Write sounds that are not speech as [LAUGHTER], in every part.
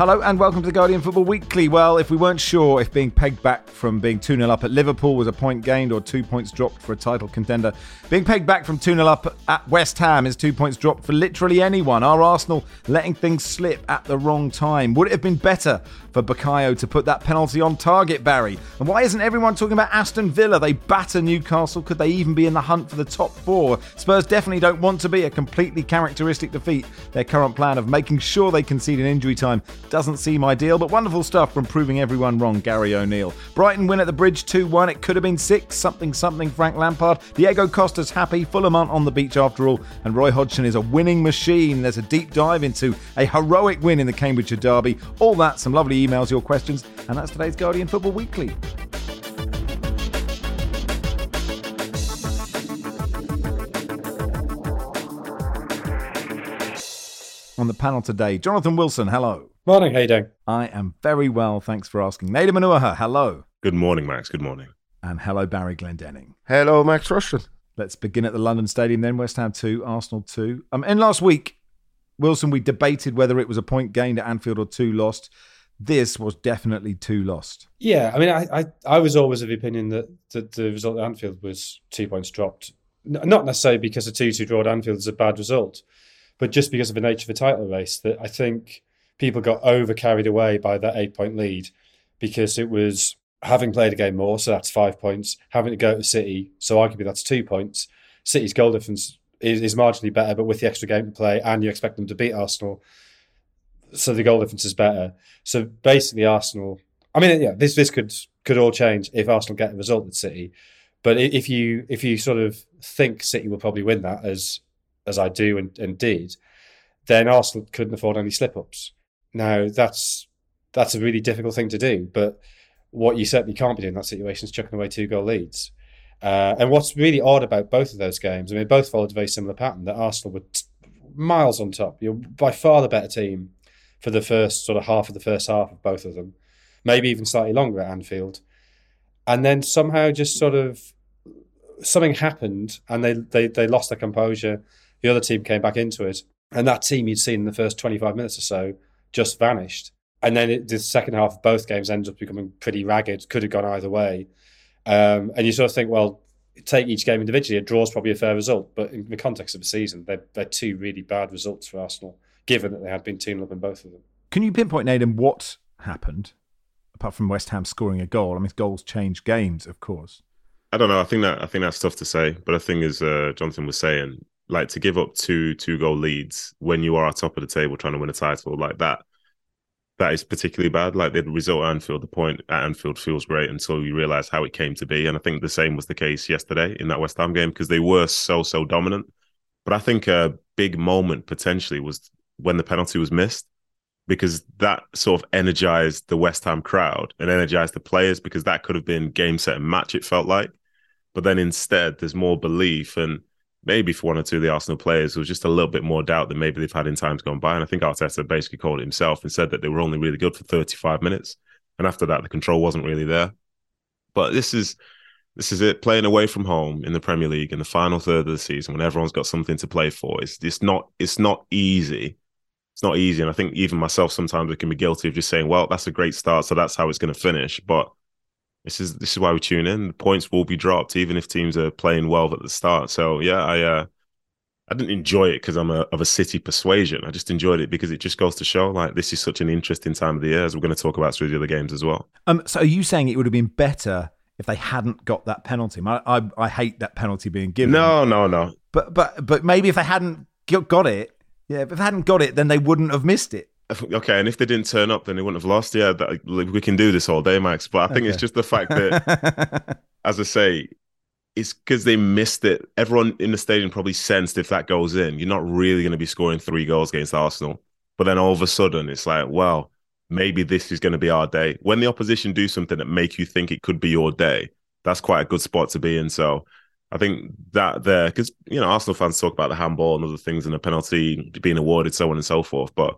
Hello and welcome to the Guardian Football Weekly. Well, if we weren't sure if being pegged back from being 2 0 up at Liverpool was a point gained or two points dropped for a title contender, being pegged back from 2 0 up at West Ham is two points dropped for literally anyone. Are Arsenal letting things slip at the wrong time? Would it have been better for Bukayo to put that penalty on target, Barry? And why isn't everyone talking about Aston Villa? They batter Newcastle. Could they even be in the hunt for the top four? Spurs definitely don't want to be a completely characteristic defeat. Their current plan of making sure they concede in injury time doesn't seem ideal, but wonderful stuff from proving everyone wrong, Gary O'Neil. Brighton win at the bridge 2 1. It could have been 6 something something Frank Lampard. Diego Costa's happy. Fulham aren't on the beach after all. And Roy Hodgson is a winning machine. There's a deep dive into a heroic win in the Cambridgeshire Derby. All that, some lovely emails, your questions. And that's today's Guardian Football Weekly. On the panel today, Jonathan Wilson, hello. Morning, how you doing? I am very well, thanks for asking. Nedum Onuoha, hello. Good morning, Max. Good morning. And hello, Barry Glendenning. Hello, Max Rushden. Let's begin at the London Stadium then. West Ham 2, Arsenal 2. Um, and last week, Wilson, we debated whether it was a point gained at Anfield or two lost. This was definitely two lost. Yeah, I mean, I, I, I was always of the opinion that, that the result at Anfield was two points dropped. N- not necessarily because a 2 2 draw at Anfield is a bad result, but just because of the nature of the title race, that I think people got over carried away by that eight point lead because it was having played a game more, so that's five points, having to go to City, so arguably that's two points. City's goal difference is, is marginally better, but with the extra game to play, and you expect them to beat Arsenal, so the goal difference is better. So basically, Arsenal. I mean, yeah, this this could could all change if Arsenal get a result at City, but if you if you sort of think City will probably win that as as I do and, and did, then Arsenal couldn't afford any slip ups. Now that's that's a really difficult thing to do, but what you certainly can't be doing in that situation is chucking away two goal leads. Uh, and what's really odd about both of those games, I mean, both followed a very similar pattern that Arsenal were t- miles on top. You're by far the better team for the first sort of half of the first half of both of them, maybe even slightly longer at Anfield. And then somehow just sort of something happened and they, they, they lost their composure. The other team came back into it. And that team you'd seen in the first 25 minutes or so just vanished. And then it, the second half of both games ended up becoming pretty ragged, could have gone either way. Um, and you sort of think, well, take each game individually, a draw is probably a fair result. But in the context of the season, they're, they're two really bad results for Arsenal, given that they had been 2 up in both of them. Can you pinpoint, Nedum, what happened apart from West Ham scoring a goal? I mean, goals change games, of course. I don't know. I think that I think that's tough to say. But the thing is, uh, Jonathan was saying, like to give up two two goal leads when you are at top of the table trying to win a title like that, that is particularly bad. Like the result at Anfield, the point at Anfield feels great until you realise how it came to be. And I think the same was the case yesterday in that West Ham game because they were so so dominant. But I think a big moment potentially was when the penalty was missed because that sort of energized the West Ham crowd and energized the players because that could have been game set and match. It felt like, but then instead there's more belief and maybe for one or two of the Arsenal players there was just a little bit more doubt than maybe they've had in times gone by. And I think Arteta basically called it himself and said that they were only really good for 35 minutes, and after that the control wasn't really there. But this is this is it playing away from home in the Premier League in the final third of the season when everyone's got something to play for. It's it's not it's not easy. It's not easy, and I think even myself sometimes I can be guilty of just saying, "Well, that's a great start, so that's how it's going to finish." But this is this is why we tune in. The points will be dropped, even if teams are playing well at the start. So yeah, I uh, I didn't enjoy it because I'm a, of a City persuasion. I just enjoyed it because it just goes to show like this is such an interesting time of the year, as we're going to talk about through the other games as well. Um, so are you saying it would have been better if they hadn't got that penalty? I, I, I hate that penalty being given. No, no, no. But but but maybe if they hadn't got it, yeah, if they hadn't got it, then they wouldn't have missed it. [LAUGHS] Okay, and if they didn't turn up, then they wouldn't have lost. Yeah, that, we can do this all day, Max. But I think it's just the fact that, [LAUGHS] as I say, it's because they missed it. Everyone in the stadium probably sensed if that goes in, you're not really going to be scoring three goals against Arsenal. But then all of a sudden, it's like, well, maybe this is going to be our day. When the opposition do something that make you think it could be your day, that's quite a good spot to be in. So I think that there, because you know, Arsenal fans talk about the handball and other things and the penalty being awarded, so on and so forth. But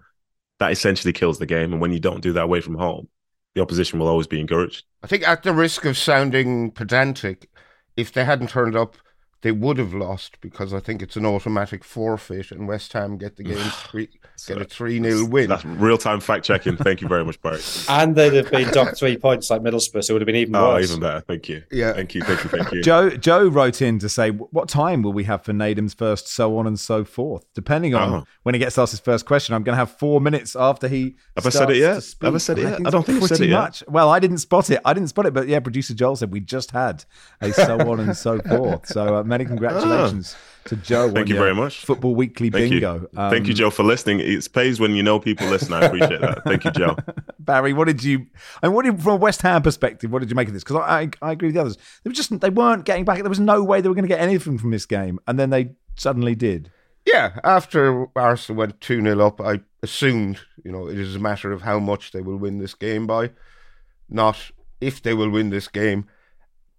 that essentially kills the game. And when you don't do that away from home, the opposition will always be encouraged. I think, at the risk of sounding pedantic, if they hadn't turned up, they would have lost because I think it's an automatic forfeit, and West Ham get the game [SIGHS] three, get a three 0 win. That's real time fact checking. Thank you very much, Barry. [LAUGHS] And they'd have been docked three points like Middlesbrough, so it would have been even Oh, worse. even better. Thank you. Yeah. Thank you. Thank you. Thank you. [LAUGHS] Joe Joe wrote in to say what time will we have for Nedum's first, so on and so forth. Depending on Oh. when he gets asked his first question, I'm going to have four minutes after he. Have I said it yet? speak. Have I said it yet? I don't think I've said pretty it yet. much. Well, I didn't spot it. I didn't spot it, but yeah, producer Joel said we just had a so on and so [LAUGHS] forth. So uh, many congratulations to Joe. Thank you very much. Football Weekly Thank bingo. you. Um, Thank you, Joe, for listening. It pays when you know people listen. I appreciate that. [LAUGHS] Thank you, Joe. Barry, what did you? And what did, from a West Ham perspective, what did you make of this? Because I, I, I agree with the others. They were just they weren't getting back. There was no way they were going to get anything from this game, and then they suddenly did. Yeah, after Arsenal went 2 0 up, I assumed, you know, it is a matter of how much they will win this game by, not if they will win this game,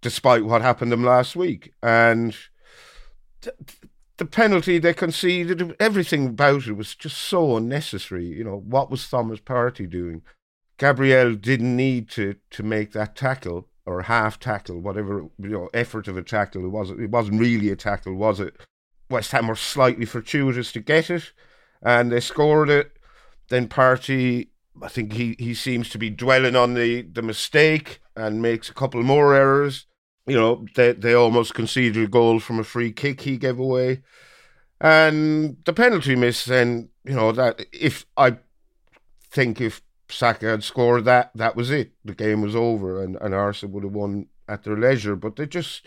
despite what happened them last week. And th- the penalty they conceded, everything about it was just so unnecessary. You know, what was Thomas Partey doing? Gabriel didn't need to, to make that tackle or half tackle, whatever you know, effort of a tackle. It wasn't. It wasn't really a tackle, was it? West Ham were slightly fortuitous to get it, and they scored it. Then Partey, I think he, he seems to be dwelling on the, the mistake and makes a couple more errors. You know, they they almost conceded a goal from a free kick he gave away, and the penalty miss. Then you know that if I think if Saka had scored that, that was it. The game was over, and and Arsenal would have won at their leisure. But they just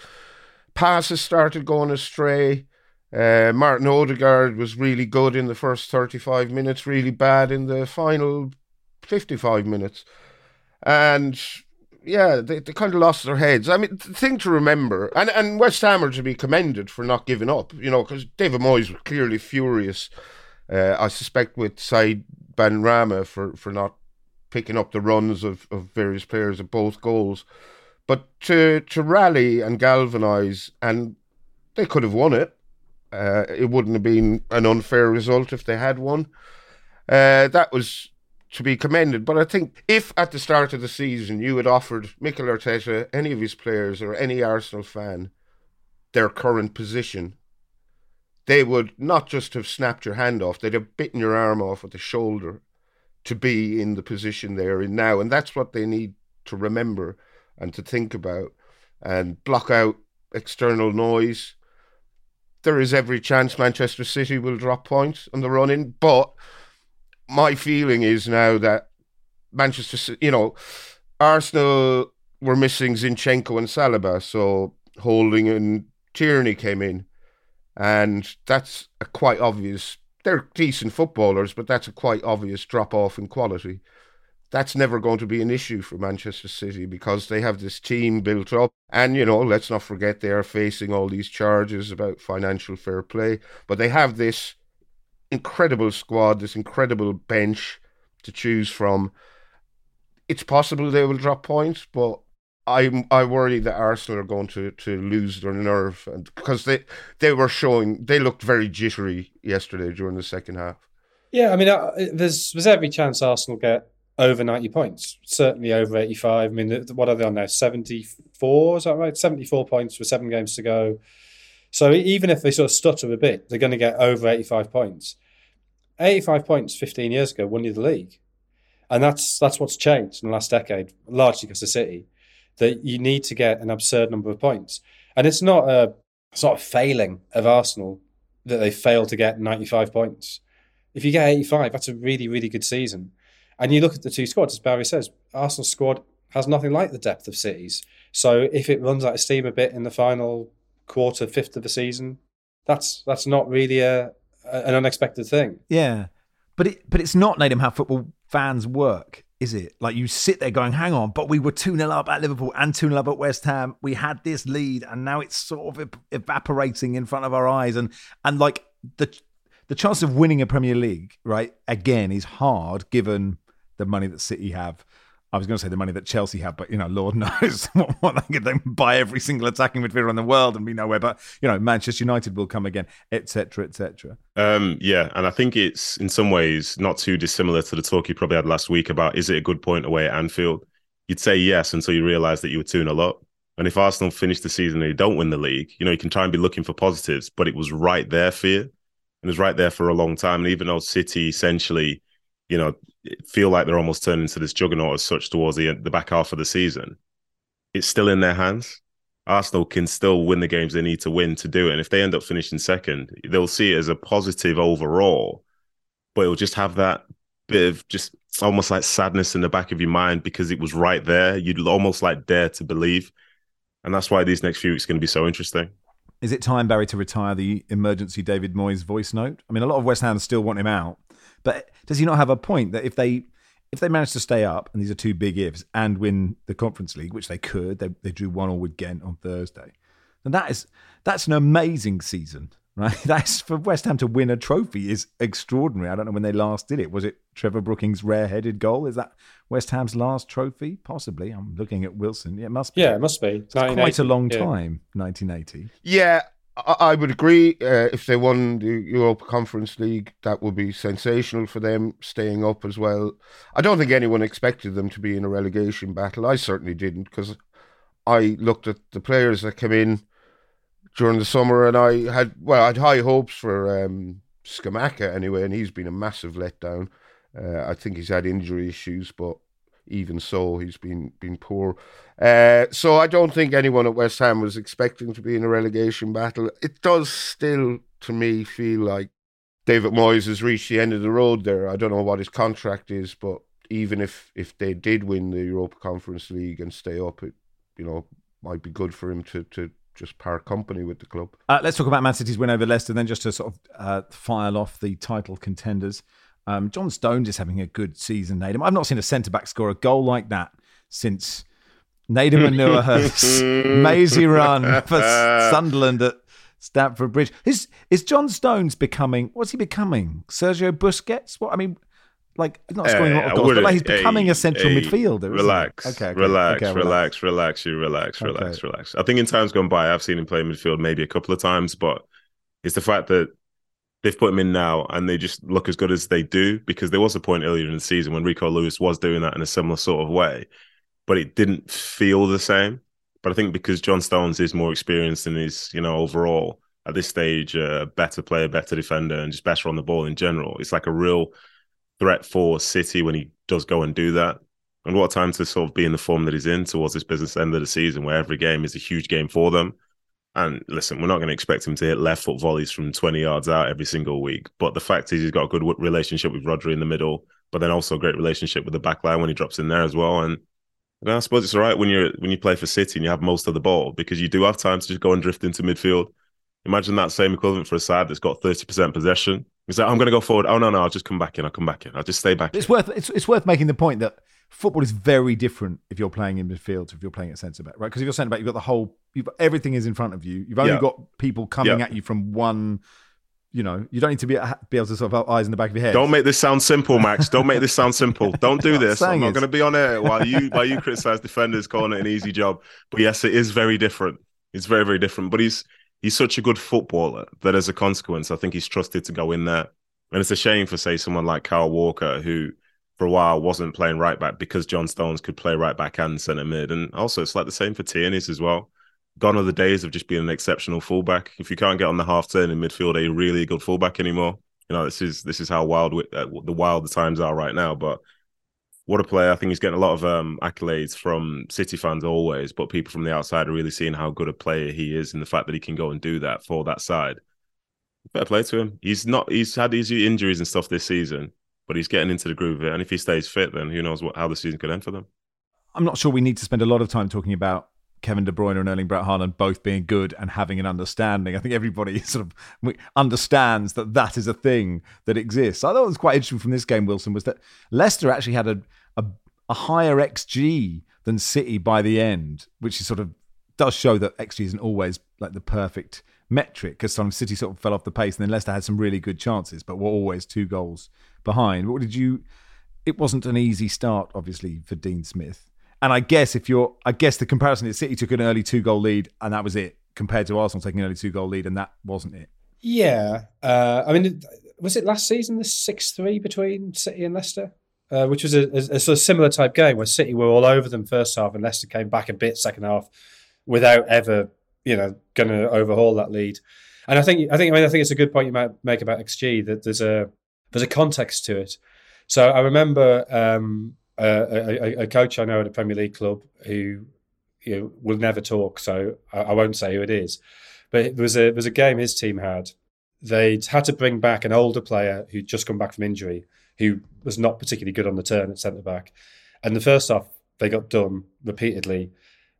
passes started going astray. Uh, Martin Odegaard was really good in the first 35 minutes, really bad in the final 55 minutes. And yeah, they, they kind of lost their heads. I mean, the thing to remember, and, and West Ham are to be commended for not giving up, you know, because David Moyes was clearly furious, uh, I suspect, with Said Ben Rama for, for not picking up the runs of, of various players of both goals. But to, to rally and galvanise, and they could have won it. Uh, it wouldn't have been an unfair result if they had won. Uh, that was to be commended. But I think if at the start of the season you had offered Mikel Arteta, any of his players, or any Arsenal fan their current position, they would not just have snapped your hand off, they'd have bitten your arm off with the shoulder to be in the position they're in now. And that's what they need to remember and to think about and block out external noise. There is every chance Manchester City will drop points on the run in, but my feeling is now that Manchester you know, Arsenal were missing Zinchenko and Saliba, so Holding and Tierney came in, and that's a quite obvious. They're decent footballers, but that's a quite obvious drop off in quality. That's never going to be an issue for Manchester City because they have this team built up. And, you know, let's not forget they are facing all these charges about financial fair play, but they have this incredible squad, this incredible bench to choose from. It's possible they will drop points, but I I worry that Arsenal are going to, to lose their nerve and because they they were showing they looked very jittery yesterday during the second half. Yeah, I mean, uh, there's there's every chance Arsenal get over 90 points, certainly over 85. I mean, what are they on now? 74, is that right? 74 points with seven games to go. So even if they sort of stutter a bit, they're going to get over 85 points. 85 points 15 years ago won you the league. And that's that's what's changed in the last decade, largely because of City, that you need to get an absurd number of points. And it's not a not a failing of Arsenal that they fail to get 95 points. If you get 85, that's a really, really good season. And you look at the two squads, as Barry says, Arsenal's squad has nothing like the depth of City's. So if it runs out of steam a bit in the final quarter, fifth of the season, that's that's not really a, a an unexpected thing. Yeah, but it but it's not Nedum how football fans work, is it? Like you sit there going, "Hang on," but we were two 0 up at Liverpool and two 0 up at West Ham. We had this lead, and now it's sort of evaporating in front of our eyes, and and like the the chance of winning a Premier League, right? Again, is hard given the money that City have. I was going to say the money that Chelsea have, but you know, Lord [LAUGHS] knows what, what they could buy every single attacking midfielder in the world and be nowhere. But you know, Manchester United will come again, etc., etc. Um, yeah, and I think it's in some ways not too dissimilar to the talk you probably had last week about is it a good point away at Anfield? You'd say yes until you realise that you were two 0 up. And if Arsenal finish the season and they don't win the league, you know, you can try and be looking for positives, but it was right there for you. And it was right there for a long time. And even though City essentially, you know, feel like they're almost turning into this juggernaut as such towards the the back half of the season, it's still in their hands. Arsenal can still win the games they need to win to do it. And if they end up finishing second, they'll see it as a positive overall, but it'll just have that bit of just almost like sadness in the back of your mind because it was right there. You'd almost like dare to believe and that's why these next few weeks are going to be so interesting. Is it time, Barry, to retire the emergency David Moyes voice note? I mean, a lot of West Ham still want him out, but does he not have a point that if they if they manage to stay up, and these are two big ifs, and win the Conference League, which they could, they, they drew one all with Ghent on Thursday, then that is that's an amazing season right? [LAUGHS] That's for West Ham to win a trophy is extraordinary. I don't know when they last did it. Was it Trevor Brooking's rare-headed goal? Is that West Ham's last trophy? Possibly. I'm looking at Wilson. Yeah, it must be. Yeah, it must be. It's quite a long yeah. time, 1980. Yeah, I would agree. Uh, if they won the Europa Conference League, that would be sensational for them, staying up as well. I don't think anyone expected them to be in a relegation battle. I certainly didn't, because I looked at the players that came in during the summer, and I had well, I had high hopes for um, Scamacca anyway, and he's been a massive letdown. Uh, I think he's had injury issues, but even so, he's been been poor. Uh, so I don't think anyone at West Ham was expecting to be in a relegation battle. It does still, to me, feel like David Moyes has reached the end of the road there. I don't know what his contract is, but even if if they did win the Europa Conference League and stay up, it you know might be good for him to to just part company with the club. Uh, let's talk about Man City's win over Leicester, then just to sort of uh, file off the title contenders. Um, John Stones is having a good season, Nedum. I've not seen a centre back score a goal like that since Nedum Onuoha's mazy run for Sunderland at Stamford Bridge. Is is John Stones becoming? What's he becoming? Sergio Busquets? What I mean, like he's not eh, scoring a lot of goals, but like he's eh, becoming a central eh, midfielder. Relax, okay, okay, relax, okay, relax, relax, you relax, relax, relax. I think in times gone by, I've seen him play midfield maybe a couple of times, but it's the fact that they've put him in now and they just look as good as they do because there was a point earlier in the season when Rico Lewis was doing that in a similar sort of way, but it didn't feel the same. But I think because John Stones is more experienced and is, you know, overall at this stage, a uh, better player, better defender, and just better on the ball in general, it's like a real threat for City when he does go and do that. And what a time to sort of be in the form that he's in towards this business end of the season, where every game is a huge game for them. And listen, we're not going to expect him to hit left foot volleys from 20 yards out every single week. But the fact is, he's got a good relationship with Rodri in the middle, but then also a great relationship with the back line when he drops in there as well. And I suppose it's all right when you're when you play for City and you have most of the ball because you do have time to just go and drift into midfield. Imagine that same equivalent for a side that's got 30% possession He's like, I'm going to go forward. Oh no, no, I'll just come back in. I'll come back in. I'll just stay back. It's in. worth it's, it's worth making the point that football is very different if you're playing in midfield to if you're playing at centre back, right? Because if you're centre back, you've got the whole, you've got, everything is in front of you. You've only yeah. got people coming yeah. at you from one. You know, you don't need to be be able to sort of have eyes in the back of your head. Don't make this sound simple, Max. Don't make this sound simple. [LAUGHS] Don't do this. I'm not going to be on air while you while you criticize defenders calling it an easy job. But yes, it is very different. It's very very different. But he's he's such a good footballer that as a consequence, I think he's trusted to go in there and it's a shame for say someone like Kyle Walker, who for a while wasn't playing right back because John Stones could play right back and centre mid. And also it's like the same for Tierney's as well. Gone are the days of just being an exceptional fullback. If you can't get on the half turn in midfield, are you really a good fullback anymore? You know, this is this is how wild we, uh, the wild the times are right now. But what a player! I think he's getting a lot of um, accolades from City fans always, but people from the outside are really seeing how good a player he is, and the fact that he can go and do that for that side fair play to him. He's not. He's had these injuries and stuff this season, but he's getting into the groove of it. And if he stays fit, then who knows what how the season could end for them. I'm not sure we need to spend a lot of time talking about Kevin De Bruyne and Erling Braut Haaland both being good and having an understanding. I think everybody [LAUGHS] sort of understands that that is a thing that exists. I thought it was quite interesting from this game, Wilson, was that Leicester actually had a, a, a higher XG than City by the end, which is sort of does show that XG isn't always like the perfect metric because some City sort of fell off the pace, and then Leicester had some really good chances, but were always two goals behind. What did you? it wasn't an easy start, obviously, for Dean Smith. And I guess if you're, I guess the comparison is City took an early two goal lead and that was it, compared to Arsenal taking an early two goal lead and that wasn't it. Yeah, uh, I mean, was it last season the six three between City and Leicester, uh, which was a, a, a, sort of similar type game where City were all over them first half and Leicester came back a bit second half without ever, you know, going to overhaul that lead. And I think, I think, I mean, I think it's a good point you might make about XG that there's a there's a context to it. So I remember um, a, a, coach I know at a Premier League club who you know, will never talk, so I, I won't say who it is. But there was a was a game his team had. They'd had to bring back an older player who'd just come back from injury, who was not particularly good on the turn at centre back. And the first half they got done repeatedly.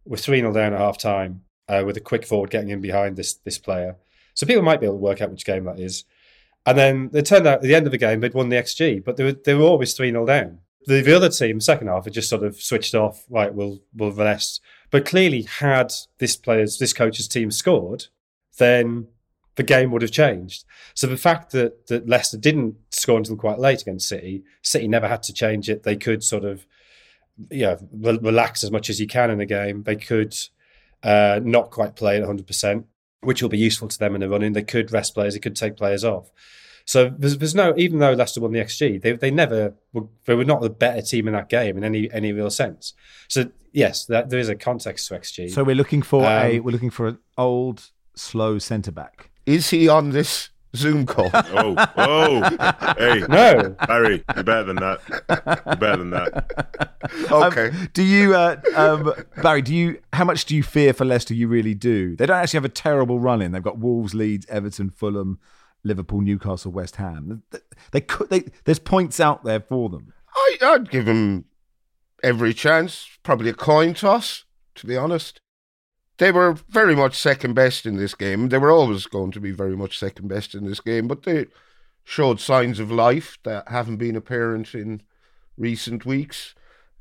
with 3 0 down at half time, uh, with a quick forward getting in behind this this player. So people might be able to work out which game that is. And then it turned out at the end of the game they'd won the XG, but they were they were always 3 0 down. The, the other team, second half, had just sort of switched off, right, we'll we'll rest. But clearly had this player's this coach's team scored, then the game would have changed. So the fact that that Leicester didn't score until quite late against City, City never had to change it. They could sort of yeah re- relax as much as you can in the game. They could uh, not quite play at 100 percent, which will be useful to them in the running. They could rest players. They could take players off. So there's, there's no even though Leicester won the XG, they they never were, they were not the better team in that game in any any real sense. So yes, that, there is a context to XG. So we're looking for um, a we're looking for an old slow centre back. Is he on this Zoom call? [LAUGHS] oh, oh, hey, no, Barry, you're better than that. You're better than that. Okay. Um, do you, uh, um, Barry? Do you? How much do you fear for Leicester? You really do. They don't actually have a terrible run in. They've got Wolves, Leeds, Everton, Fulham, Liverpool, Newcastle, West Ham. They, they could. They, there's points out there for them. I, I'd give them every chance. Probably a coin toss, to be honest they were very much second best in this game. They were always going to be very much second best in this game, but they showed signs of life that haven't been apparent in recent weeks.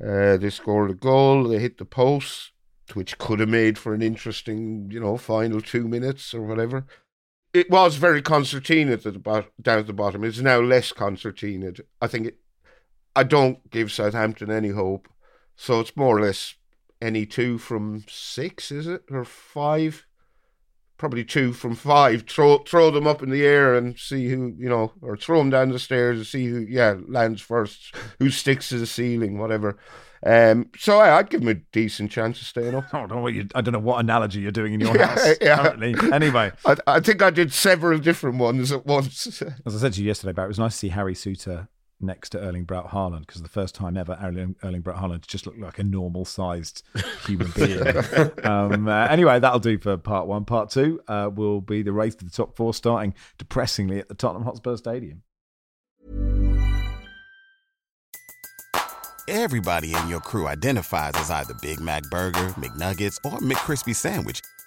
Uh, they scored a goal, they hit the post, which could have made for an interesting, you know, final two minutes or whatever. It was very concertina at the down at the bottom. It's now less concertina. I think it, I don't give Southampton any hope. So it's more or less any two from six, is it? Or five? Probably two from five. Throw throw them up in the air and see who, you know, or throw them down the stairs and see who, yeah, lands first, who sticks to the ceiling, whatever. Um, so I, would give them a decent chance of staying up. I don't know what you, I don't know what analogy you're doing in your [LAUGHS] yeah, house yeah. currently. Anyway, I, I, think I did several different ones at once. [LAUGHS] As I said to you yesterday, about it was nice to see Harry Souttar next to Erling Braut Haaland because the first time ever Erling, Erling Braut Haaland just looked like a normal sized human [LAUGHS] being. um, uh, anyway, that'll do for part one. Part two uh, will be the race to the top four, starting depressingly at the Tottenham Hotspur Stadium. Everybody in your crew identifies as either Big Mac Burger, McNuggets, or McCrispy Sandwich,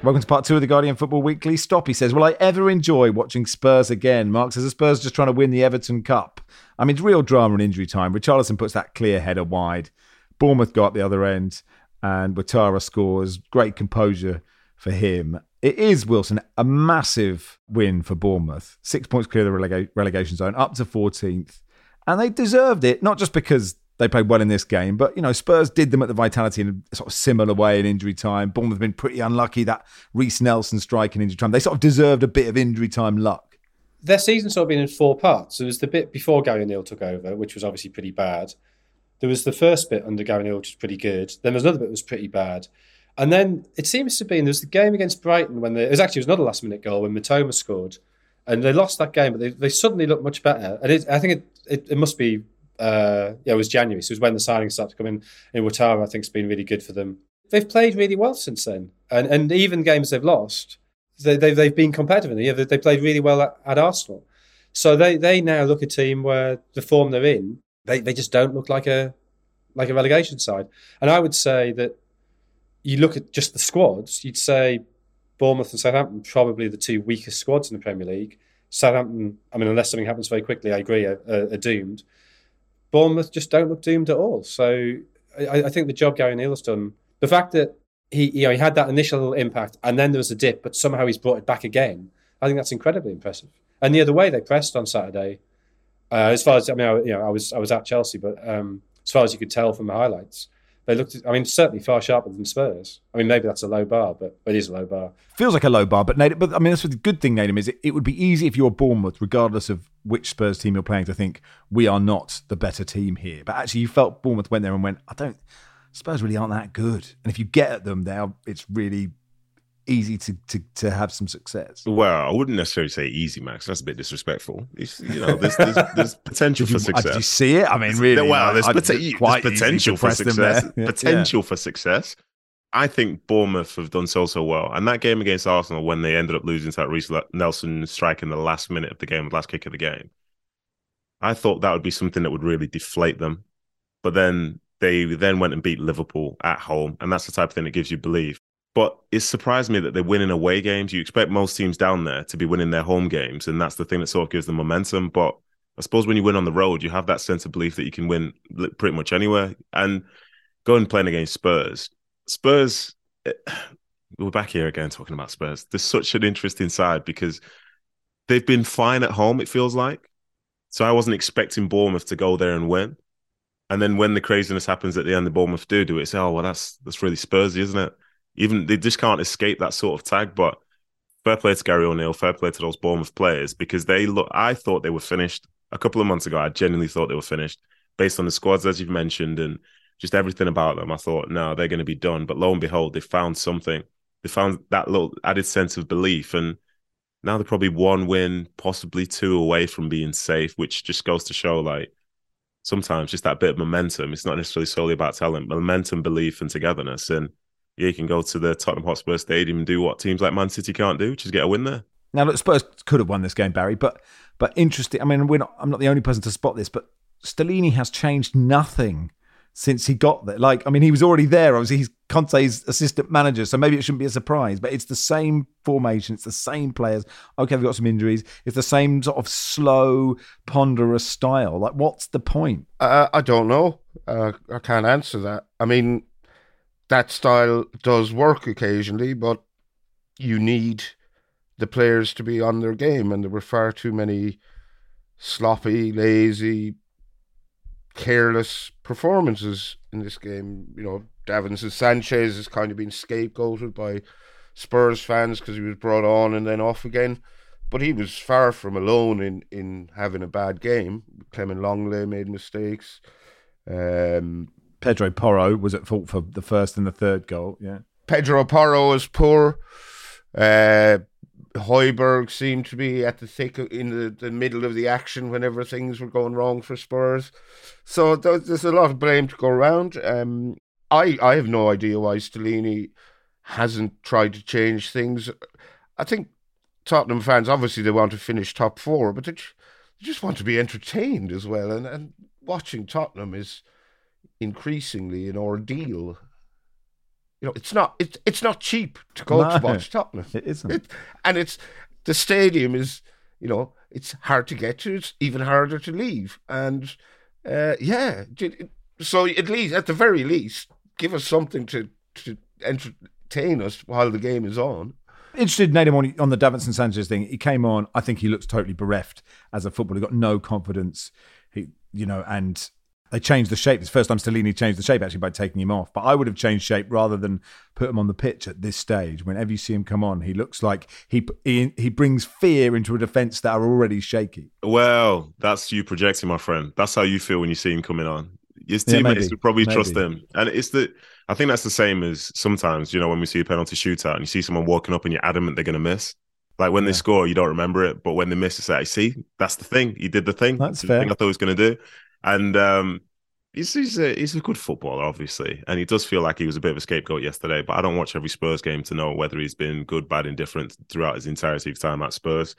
Welcome to part two of the Guardian Football Weekly. Stoppy says, Will I ever enjoy watching Spurs again? Mark says, the Spurs just trying to win the Everton Cup. I mean, it's real drama and injury time. Richarlison puts that clear header wide. Bournemouth got the other end, and Ouattara scores. Great composure for him. It is, Wilson, a massive win for Bournemouth. Six points clear of the relega- relegation zone, up to 14th. And they deserved it, not just because they played well in this game. But, you know, Spurs did them at the Vitality in a sort of similar way in injury time. Bournemouth have been pretty unlucky that Reiss Nelson strike in injury time. They sort of deserved a bit of injury time luck. their season sort of been in four parts. There was the bit before Gary O'Neil took over, which was obviously pretty bad. There was the first bit under Gary O'Neil, which was pretty good. Then there was another bit that was pretty bad. And then it seems to be, and there was the game against Brighton when they, it was actually it was another last minute goal when Mitoma scored. And they lost that game, but they, they suddenly looked much better. And it, I think it, it, it must be, uh, yeah, it was January. So it was when the signings started to come in. In Ouattara, I think it's been really good for them. They've played really well since then. And, and even games they've lost, they, they, they've been competitive. Yeah, they, they played really well at, at Arsenal. So they, they now look a team where the form they're in, they, they just don't look like a like a relegation side. And I would say that you look at just the squads, you'd say Bournemouth and Southampton probably the two weakest squads in the Premier League. Southampton, I mean, unless something happens very quickly, I agree, are, are doomed. Bournemouth just don't look doomed at all. So I, I think the job Gary O'Neil has done, the fact that he, you know, he had that initial little impact and then there was a dip, but somehow he's brought it back again. I think that's incredibly impressive. And the other way they pressed on Saturday, uh, as far as I mean, I, you know, I was I was at Chelsea, but um, as far as you could tell from the highlights, they looked. I mean, certainly far sharper than Spurs. I mean, maybe that's a low bar, but it is a low bar. Feels like a low bar, but Nate, but I mean, that's the good thing, Nedum, is it, it would be easy if you're Bournemouth, regardless of which Spurs team you're playing, to think we are not the better team here. But actually, you felt Bournemouth went there and went, I don't. Spurs really aren't that good, and if you get at them, there, it's really easy to, to to have some success. Well, I wouldn't necessarily say easy, Max. That's a bit disrespectful. It's, you know, there's, [LAUGHS] there's, there's potential for success. Did you see it? I mean, really? well, there's, like, there's quite easy to potential for success. there. Yeah. Potential for success. I think Bournemouth have done so so well, and that game against Arsenal when they ended up losing to that Reiss Nelson strike in the last minute of the game, last kick of the game. I thought that would be something that would really deflate them, but then they then went and beat Liverpool at home, and that's the type of thing that gives you belief. But it surprised me that they're winning away games. You expect most teams down there to be winning their home games, and that's the thing that sort of gives them momentum. But I suppose when you win on the road, you have that sense of belief that you can win pretty much anywhere. And going playing against Spurs, Spurs, eh, [SIGHS] we're back here again talking about Spurs. There's such an interesting side because they've been fine at home, it feels like. So I wasn't expecting Bournemouth to go there and win. And then when the craziness happens at the end, the Bournemouth do do it. Say, oh well, that's that's really Spursy, isn't it? Even they just can't escape that sort of tag. But fair play to Gary O'Neil, fair play to those Bournemouth players because they look. I thought they were finished a couple of months ago. I genuinely thought they were finished based on the squads as you've mentioned and just everything about them. I thought, no, they're going to be done. But lo and behold, they found something. They found that little added sense of belief and. Now they're probably one win, possibly two away from being safe, which just goes to show like sometimes just that bit of momentum. It's not necessarily solely about talent, momentum, belief, and togetherness. And yeah, you can go to the Tottenham Hotspur Stadium and do what teams like Man City can't do, which is get a win there. Now, look, Spurs could have won this game, Barry, but but interesting. I mean, we're not, I'm not the only person to spot this, but Stellini has changed nothing since he got there. Like, I mean, he was already there. Obviously, he's Conte's assistant manager, so maybe it shouldn't be a surprise. But it's the same formation, it's the same players. Okay, we've got some injuries. It's the same sort of slow, ponderous style. Like, what's the point? Uh, I don't know. Uh, I can't answer that. I mean, that style does work occasionally, but you need the players to be on their game, and there were far too many sloppy, lazy, careless performances in this game. You know, Davinson Sanchez has kind of been scapegoated by Spurs fans because he was brought on and then off again. But he was far from alone in, in having a bad game. Clement Lenglet made mistakes. Um, Pedro Porro was at fault for the first and the third goal. Yeah. Pedro Porro was poor. Uh, Hojbjerg seemed to be at the thick in the, the middle of the action whenever things were going wrong for Spurs. So th- there's a lot of blame to go around. Um, I I have no idea why Stellini hasn't tried to change things. I think Tottenham fans obviously they want to finish top four, but they, they just want to be entertained as well. And and watching Tottenham is increasingly an ordeal. You know, it's not it's it's not cheap to go to watch Tottenham. It isn't. It, and it's the stadium is you know it's hard to get to. It's even harder to leave. And uh, yeah, so at least at the very least, give us something to to entertain us while the game is on. interested Nedum on, on the Davinson Sanchez thing. He came on. I think he looks totally bereft as a footballer. He got no confidence. He, you know, and they changed the shape. It's the first time Stellini changed the shape actually by taking him off. But I would have changed shape rather than put him on the pitch at this stage. Whenever you see him come on, he looks like he he, he brings fear into a defence that are already shaky. Well, that's you projecting, my friend. That's how you feel when you see him coming on. His Yeah, teammates would probably Maybe. trust him, and it's the. I think that's the same as sometimes you know when we see a penalty shootout and you see someone walking up and you're adamant they're going to miss. Like when they score, you don't remember it, but when they miss, it's like, see, that's the thing. He did the thing. That's the fair. thing I thought he was going to do, and um, he's he's a he's a good footballer, obviously, and he does feel like he was a bit of a scapegoat yesterday. But I don't watch every Spurs game to know whether he's been good, bad, indifferent throughout his entirety of time at Spurs.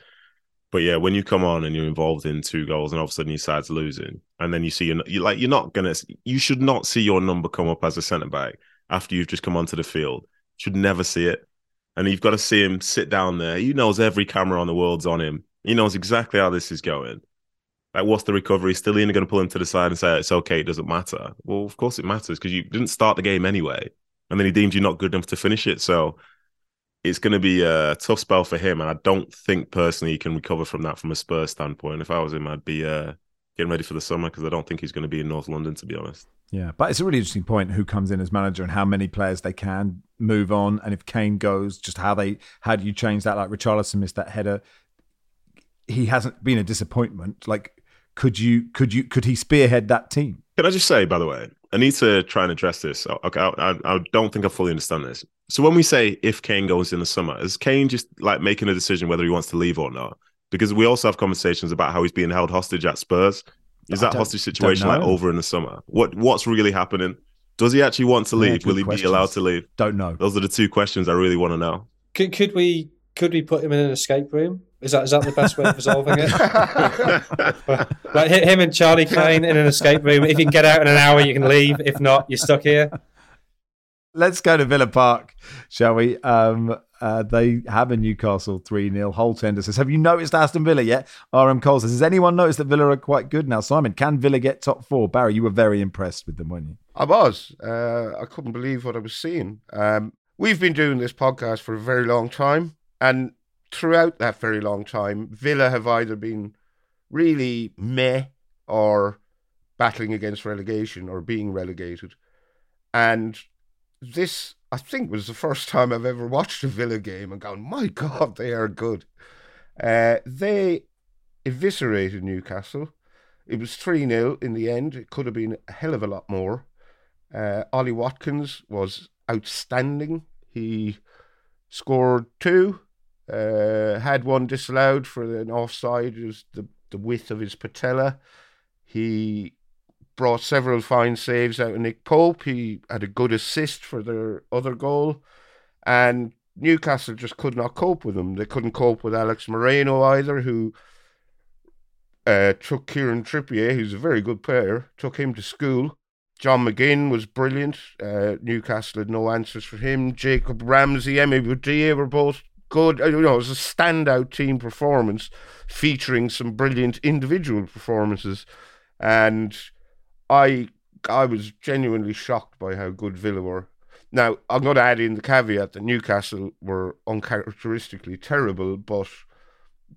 But yeah, when you come on and you're involved in two goals, and all of a sudden your side's losing, and then you see you're, you like you're not gonna, you should not see your number come up as a centre back after you've just come onto the field. Should never see it, and you've got to see him sit down there. He knows every camera on the world's on him. He knows exactly how this is going. Like, what's the recovery? Stellini going to pull him to the side and say it's okay. It doesn't matter. Well, of course it matters because you didn't start the game anyway, and then he deemed you not good enough to finish it. So it's going to be a tough spell for him, and I don't think personally he can recover from that from a Spurs standpoint. If I was him, I'd be uh, getting ready for the summer because I don't think he's going to be in North London, to be honest. Yeah, but it's a really interesting point who comes in as manager and how many players they can move on, and if Kane goes, just how they how do you change that? Like Richarlison missed that header. He hasn't been a disappointment. Like, could you could you could he spearhead that team? Can I just say, by the way, I need to try and address this. Oh, okay, I, I, I don't think I fully understand this. So when we say if Kane goes in the summer, is Kane just like making a decision whether he wants to leave or not? Because we also have conversations about how he's being held hostage at Spurs. Is I that hostage situation like over in the summer? What what's really happening? Does he actually want to leave? good Will he questions. be allowed to leave? Don't know. Those are the two questions I really want to know. Could, could we could we put him in an escape room? Is that is that the best way of resolving it? [LAUGHS] like hi- him and Charlie Kane in an escape room. If you can get out in an hour, you can leave. If not, you're stuck here. Let's go to Villa Park, shall we? Um, uh, they have a Newcastle 3 0. Holtender says, Have you noticed Aston Villa yet? RM Cole says, Has anyone noticed that Villa are quite good now? Simon, can Villa get top four? Barry, you were very impressed with them, weren't you? I was. Uh, I couldn't believe what I was seeing. Um, we've been doing this podcast for a very long time, and throughout that very long time, Villa have either been really meh or battling against relegation or being relegated. And this, I think, was the first time I've ever watched a Villa game and gone, my God, they are good. Uh, they eviscerated Newcastle. It was 3 0 in the end. It could have been a hell of a lot more. Uh, Ollie Watkins was outstanding. He scored two, uh, had one disallowed for an offside. It was the, the width of his patella. He brought several fine saves out of Nick Pope. He had a good assist for their other goal. And Newcastle just could not cope with him. They couldn't cope with Alex Moreno either, who uh, took Kieran Trippier, who's a very good player, took him to school. John McGinn was brilliant. Uh, Newcastle had no answers for him. Jacob Ramsey, Emi Buendia were both good. Uh, You know, it was a standout team performance featuring some brilliant individual performances. And I I was genuinely shocked by how good Villa were. Now, I'm going to add in the caveat that Newcastle were uncharacteristically terrible, but,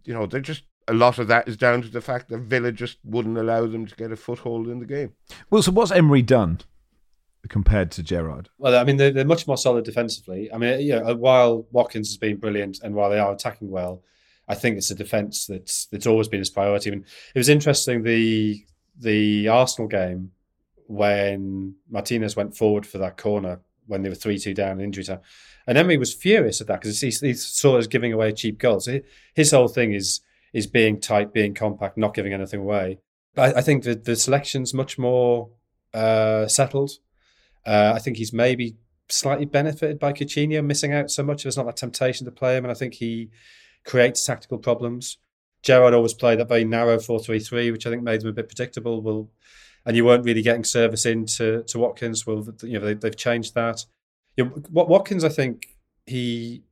you know, they're just a lot of that is down to the fact that Villa just wouldn't allow them to get a foothold in the game. Well, so what's Emery done compared to Gerrard? Well, I mean, they're, they're much more solid defensively. I mean, you know, while Watkins has been brilliant and while they are attacking well, I think it's a defence that's that's always been his priority. I mean, it was interesting the the Arsenal game when Martinez went forward for that corner when they were three two down in injury time, and Emery was furious at that because he, saw it as giving away cheap goals. His whole thing is is being tight, being compact, not giving anything away. I, I think that the selection's much more uh, settled. Uh, I think he's maybe slightly benefited by Coutinho missing out so much. There's not that temptation to play him, and I think he creates tactical problems. Gerrard always played that very narrow 4-3-3, which I think made them a bit predictable. Will and you weren't really getting service into to Watkins. Well, you know they, they've changed that. You know, Watkins, I think he,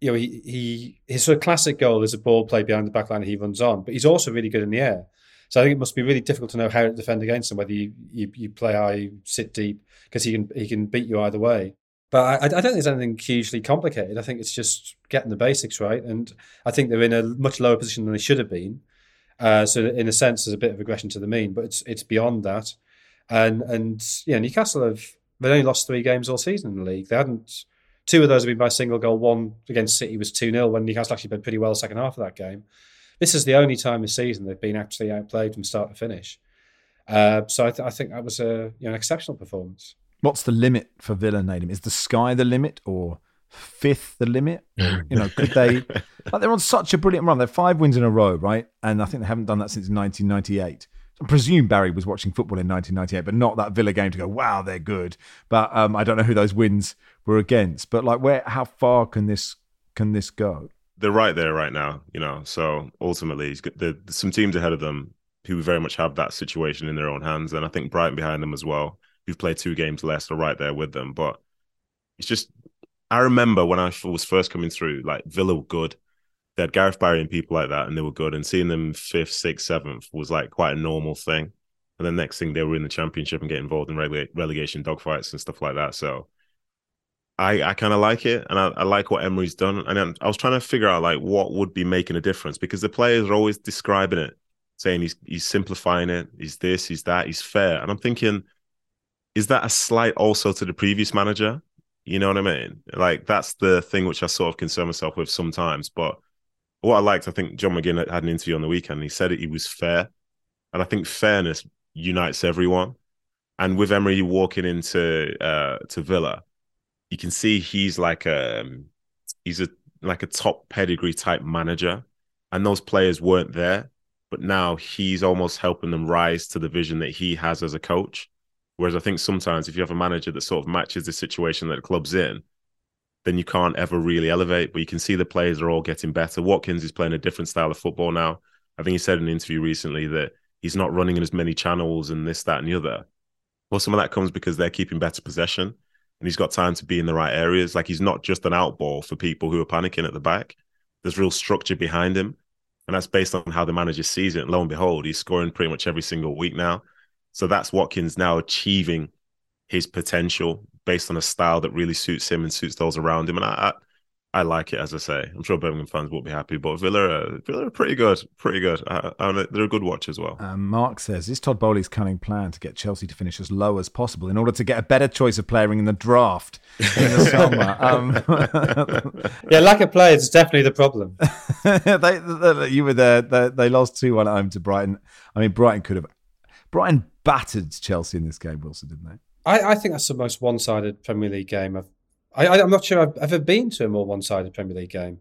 you know, he, he his sort of classic goal is a ball played behind the back line. He runs on, but he's also really good in the air. So I think it must be really difficult to know how to defend against him. Whether you you, you play high, you sit deep, because he can he can beat you either way. But I, I don't think there's anything hugely complicated. I think it's just getting the basics right, and I think they're in a much lower position than they should have been. Uh, so in a sense, there's a bit of regression to the mean, but it's it's beyond that. And and yeah, Newcastle have they only lost three games all season in the league. They hadn't two of those have been by single goal. One against City was two 0 when Newcastle actually played pretty well the second half of that game. This is the only time this season they've been actually outplayed from start to finish. Uh, so I, th- I, think that was a you know, an exceptional performance. What's the limit for Villa, Nedum? Is the sky the limit or fifth the limit? [LAUGHS] you know, could they? like they're on such a brilliant run. They're five wins in a row, right? And I think they haven't done that since 1998. I presume Barry was watching football in 1998, but not that Villa game to go, wow, they're good. But um, I don't know who those wins were against. But like, where, how far can this can this go? They're right there right now, you know. So ultimately, there's some teams ahead of them who very much have that situation in their own hands, and I think Brighton behind them as well, who've played two games less, are right there with them. But it's just, I remember when I was first coming through, like Villa were good they had Gareth Barry and people like that, and they were good. And seeing them fifth, sixth, seventh was like quite a normal thing. And then next thing they were in the championship and get involved in rele- relegation dogfights and stuff like that. So I I kind of like it, and I, I, like what Emery's done. And I was trying to figure out like what would be making a difference because the players are always describing it, saying he's he's simplifying it, he's this, he's that, he's fair. And I'm thinking, is that a slight also to the previous manager? You know what I mean? Like that's the thing which I sort of concern myself with sometimes, but what I liked, I think John McGinn had an interview on the weekend. he said he was fair, and I think fairness unites everyone. And with Emery walking into uh, to Villa, you can see he's like a um, he's a like a top pedigree type manager, and those players weren't there, but now he's almost helping them rise to the vision that he has as a coach. Whereas I think sometimes if you have a manager that sort of matches the situation that the club's in, then you can't ever really elevate. But you can see the players are all getting better. Watkins is playing a different style of football now. I think he said in an interview recently that he's not running in as many channels and this, that, and the other. Well, some of that comes because they're keeping better possession and he's got time to be in the right areas. Like he's not just an outball for people who are panicking at the back. There's real structure behind him. And that's based on how the manager sees it. And lo and behold, he's scoring pretty much every single week now. So that's Watkins now achieving his potential based on a style that really suits him and suits those around him. And I, I, I like it, as I say. I'm sure Birmingham fans won't be happy, but Villa, are, Villa are pretty good, pretty good. I, I, they're a good watch as well. Um, Mark says, is Todd Boehly's cunning plan to get Chelsea to finish as low as possible in order to get a better choice of player in the draft in the [LAUGHS] summer? Um, [LAUGHS] yeah, lack of players is definitely the problem. [LAUGHS] they, they, you were there. They, they lost 2 1 at home to Brighton. I mean, Brighton could have. Brighton battered Chelsea in this game, Wilson, didn't they? I, I think that's the most one-sided Premier League game I've. I, am not sure I've ever been to a more one-sided Premier League game.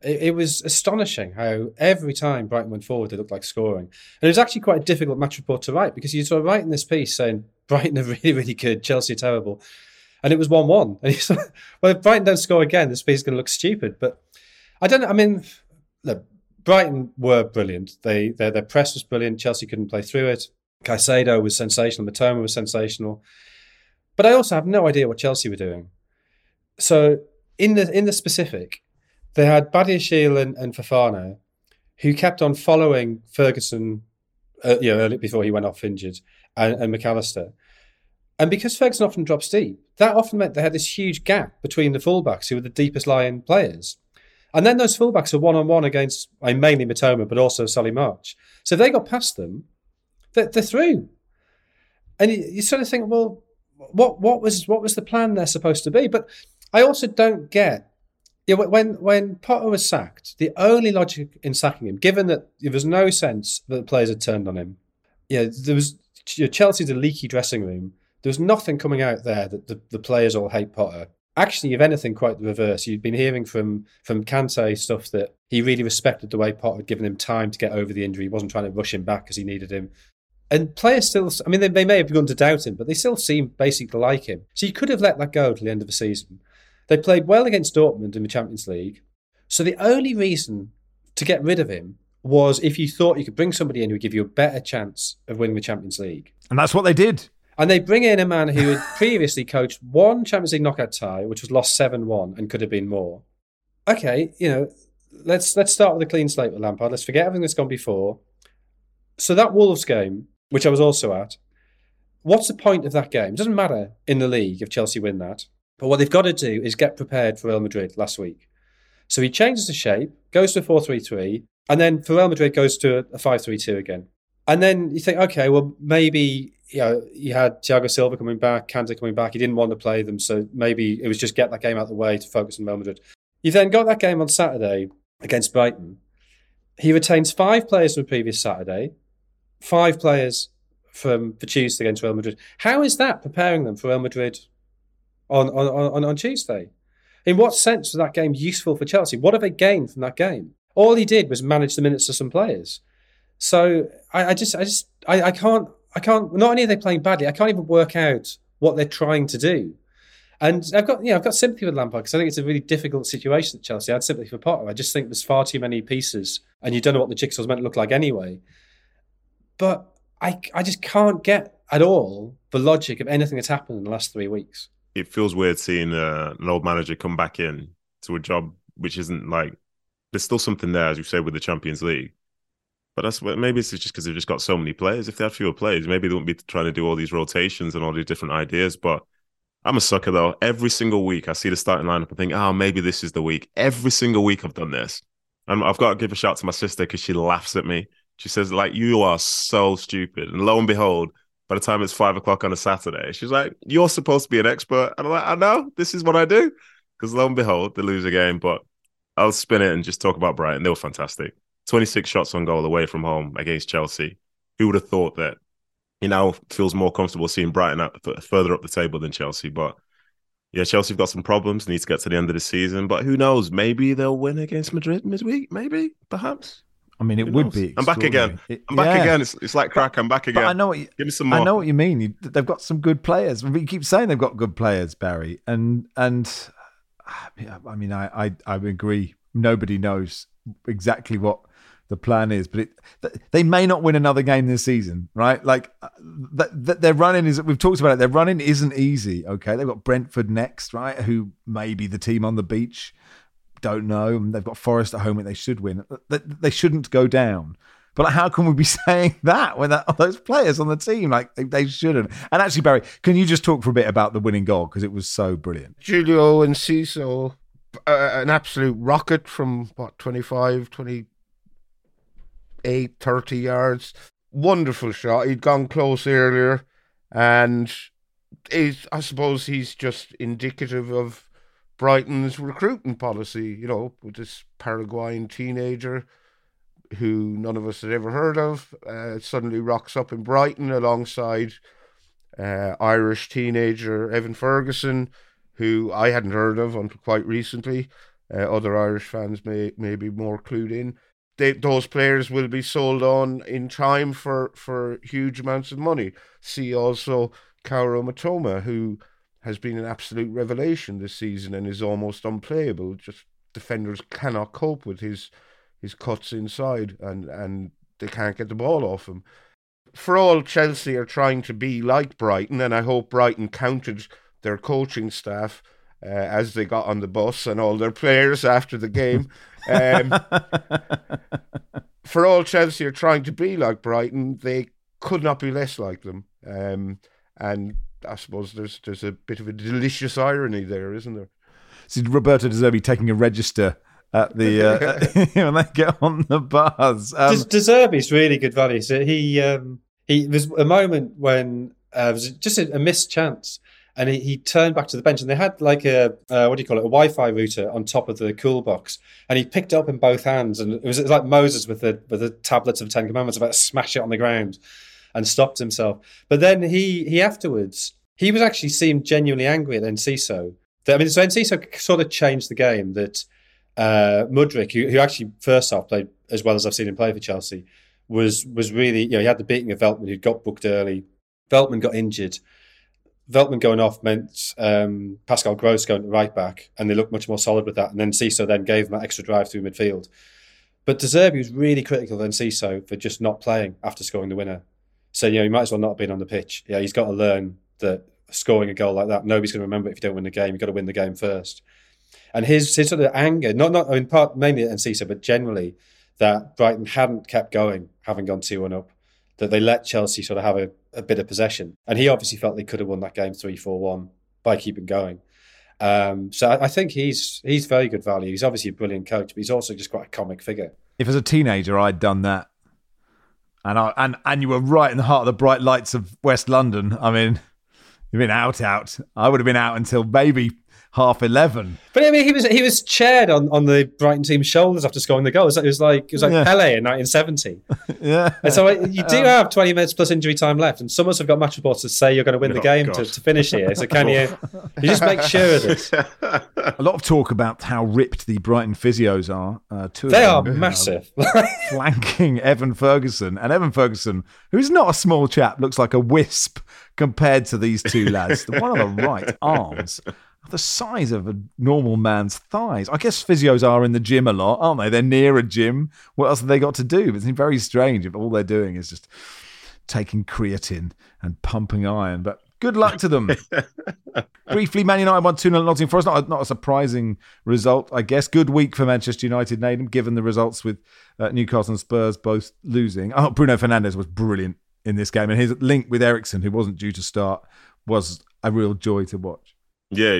It, it, was astonishing how every time Brighton went forward, they looked like scoring, and it was actually quite a difficult match report to write because you sort of write in this piece saying Brighton are [LAUGHS] really, really good, Chelsea are terrible, and it was one-one. And you thought, [LAUGHS] well, if Brighton don't score again, this piece is going to look stupid. But I don't know. I mean, look, Brighton were brilliant. They their, their press was brilliant. Chelsea couldn't play through it. Caicedo was sensational. Mitoma was sensational. But I also have no idea what Chelsea were doing. So in the in the specific, they had Badiashile and, and Fofana, who kept on following Ferguson, uh, you know, before he went off injured, and, and Mac Allister. And because Ferguson often drops deep, that often meant they had this huge gap between the fullbacks who were the deepest lying players. And then those fullbacks are one on one against mainly Mitoma, but also Solly March. So if they got past them, they're, they're through. And you, you sort of think, well, what what was what was the plan they're supposed to be? But I also don't get yeah, when when Potter was sacked, the only logic in sacking him, given that there was no sense that the players had turned on him, yeah, there was Chelsea's a leaky dressing room. There was nothing coming out there that the, the players all hate Potter. Actually, if anything, quite the reverse. You'd been hearing from from Kante stuff that he really respected the way Potter had given him time to get over the injury. He wasn't trying to rush him back because he needed him. And players still, I mean, they, they may have begun to doubt him, but they still seem basically to like him. So you could have let that go to the end of the season. They played well against Dortmund in the Champions League. So the only reason to get rid of him was if you thought you could bring somebody in who would give you a better chance of winning the Champions League. And that's what they did. And they bring in a man who had [LAUGHS] previously coached one Champions League knockout tie, which was lost 7 1 and could have been more. Okay, you know, let's let's start with a clean slate with Lampard. Let's forget everything that's gone before. So that Wolves game, which I was also at. What's the point of that game? It doesn't matter in the league if Chelsea win that. But what they've got to do is get prepared for Real Madrid last week. So he changes the shape, goes to a 4 3 3, and then for Real Madrid goes to a 5 3 2 again. And then you think, okay, well, maybe you know, you had Thiago Silva coming back, Kante coming back. He didn't want to play them, so maybe it was just get that game out of the way to focus on Real Madrid. You then got that game on Saturday against Brighton. He retains five players from the previous Saturday, five players from for Tuesday against Real Madrid. How is that preparing them for Real Madrid on on, on, Tuesday? In what sense was that game useful for Chelsea? What have they gained from that game? All he did was manage the minutes of some players. So I, I just I just I, I can't I can't not only are they playing badly, I can't even work out what they're trying to do. And I've got, yeah, I've got sympathy with Lampard because I think it's a really difficult situation at Chelsea. I had sympathy for Potter. I just think there's far too many pieces, and you don't know what the jigsaw's meant to look like anyway. But I, I just can't get at all the logic of anything that's happened in the last three weeks. It feels weird seeing uh, an old manager come back in to a job which isn't like. There's still something there, as you say, with the Champions League. But that's what maybe it's just because they've just got so many players. If they had fewer players, maybe they wouldn't be trying to do all these rotations and all these different ideas. But I'm a sucker though. Every single week I see the starting lineup and think, oh, maybe this is the week. Every single week I've done this. And I've got to give a shout to my sister because she laughs at me. She says, like, you are so stupid. And lo and behold, by the time it's five o'clock on a Saturday, she's like, you're supposed to be an expert. And I'm like, I know, this is what I do. Because lo and behold, they lose a game. But I'll spin it and just talk about Brighton. They were fantastic. 26 shots on goal away from home against Chelsea. Who would have thought that he now feels more comfortable seeing Brighton up, further up the table than Chelsea? But yeah, Chelsea have got some problems. Need to get to the end of the season, but who knows? Maybe they'll win against Madrid midweek. Maybe, perhaps. I mean, it would be. I'm back again. It, I'm back yeah. again. It's, it's like crack. I'm back again. But I know what you, Give me some more. I know what you mean. You, they've got some good players. You keep saying they've got good players, Barry, and and I mean, I I, I agree. Nobody knows exactly what the plan is, but it, they may not win another game this season, right? Like uh, th- th- their running is we've talked about it. Their running isn't easy. Okay, they've got Brentford next, right? Who may be the team on the beach. Don't know. And they've got Forest at home, and they should win. They, shouldn't go down. But how can we be [LAUGHS] saying that when that, those players on the team like they, they, shouldn't? And actually, Barry, can you just talk for a bit about the winning goal because it was so brilliant? Julio Enciso, uh, an absolute rocket from what 25, 28, 30 yards. Wonderful shot. He'd gone close earlier, and I suppose he's just indicative of Brighton's recruiting policy. You know, with this Paraguayan teenager who none of us had ever heard of, uh, suddenly rocks up in Brighton alongside uh, Irish teenager Evan Ferguson, who I hadn't heard of until quite recently. Uh, other Irish fans may may be more clued in. They, those players will be sold on in time for, for huge amounts of money. See also Kaoru Mitoma, who has been an absolute revelation this season and is almost unplayable. Just defenders cannot cope with his his cuts inside and, and they can't get the ball off him. For all Chelsea are trying to be like Brighton, and I hope Brighton counted their coaching staff uh, as they got on the bus and all their players after the game. Um, for all Chelsea are trying to be like Brighton, they could not be less like them. Um, and I suppose there's there's a bit of a delicious irony there, isn't there? See Roberto De Zerbi taking a register at the uh, [LAUGHS] [LAUGHS] when they get on the bus. Um, De Zerbi's really good value. So he um, he there's a moment when uh, it was just a, a missed chance. And he, he turned back to the bench, and they had like a uh, what do you call it, a Wi-Fi router on top of the cool box, and he picked it up in both hands, and it was, it was like Moses with the with the tablets of the Ten Commandments, about to smash it on the ground, and stopped himself. But then he he afterwards he was actually seemed genuinely angry at Enciso. I mean, so Enciso sort of changed the game. That uh, Mudryk, who, who actually first off played as well as I've seen him play for Chelsea, was was really you know he had the beating of Veltman, who got booked early. Veltman got injured. Veltman going off meant um, Pascal Gross going to right back, and they looked much more solid with that. And then Ciso then gave them that extra drive through midfield. But De Zerbi was really critical of Enciso for just not playing after scoring the winner. So you know he might as well not have been on the pitch. Yeah, he's got to learn that scoring a goal like that, nobody's going to remember it if you don't win the game. You've got to win the game first. And his, his sort of anger, not not in part mainly at Enciso, but generally that Brighton hadn't kept going, having gone two one up, that they let Chelsea sort of have a, a bit of possession, and he obviously felt they could have won that game three four one by keeping going. Um, so I, I think he's he's very good value. He's obviously a brilliant coach, but he's also just quite a comic figure. If as a teenager I'd done that, and I, and and you were right in the heart of the bright lights of West London. I mean, you've been out, out. I would have been out until maybe half eleven. But I mean, he was he was chaired on, on the Brighton team's shoulders after scoring the goal. It was like it was like, it was like Yeah. Pele in 1970. [LAUGHS] Yeah, And so you do have 20 minutes plus injury time left, and some of us have got match reports to say you're going to win the Oh, game to, to finish here. So can you, [LAUGHS] you just make sure of this? [LAUGHS] a lot of talk about how ripped the Brighton physios are. Uh, two of They are them, uh, massive. flanking Evan Ferguson. And Evan Ferguson, who's not a small chap, looks like a wisp compared to these two lads. The one on the right arms are the size of a normal man's thighs. I guess physios are in the gym a lot, aren't they? They're near a gym. What else have they got to do? It's very strange if all they're doing is just taking creatine and pumping iron. But good luck to them. [LAUGHS] Briefly, Man United won 2 0 Nottingham Forest. Not a, not a surprising result, I guess. Good week for Manchester United, given the results with uh, Newcastle and Spurs both losing. Oh, Bruno Fernandes was brilliant in this game, and his link with Eriksen, who wasn't due to start, was a real joy to watch. Yeah,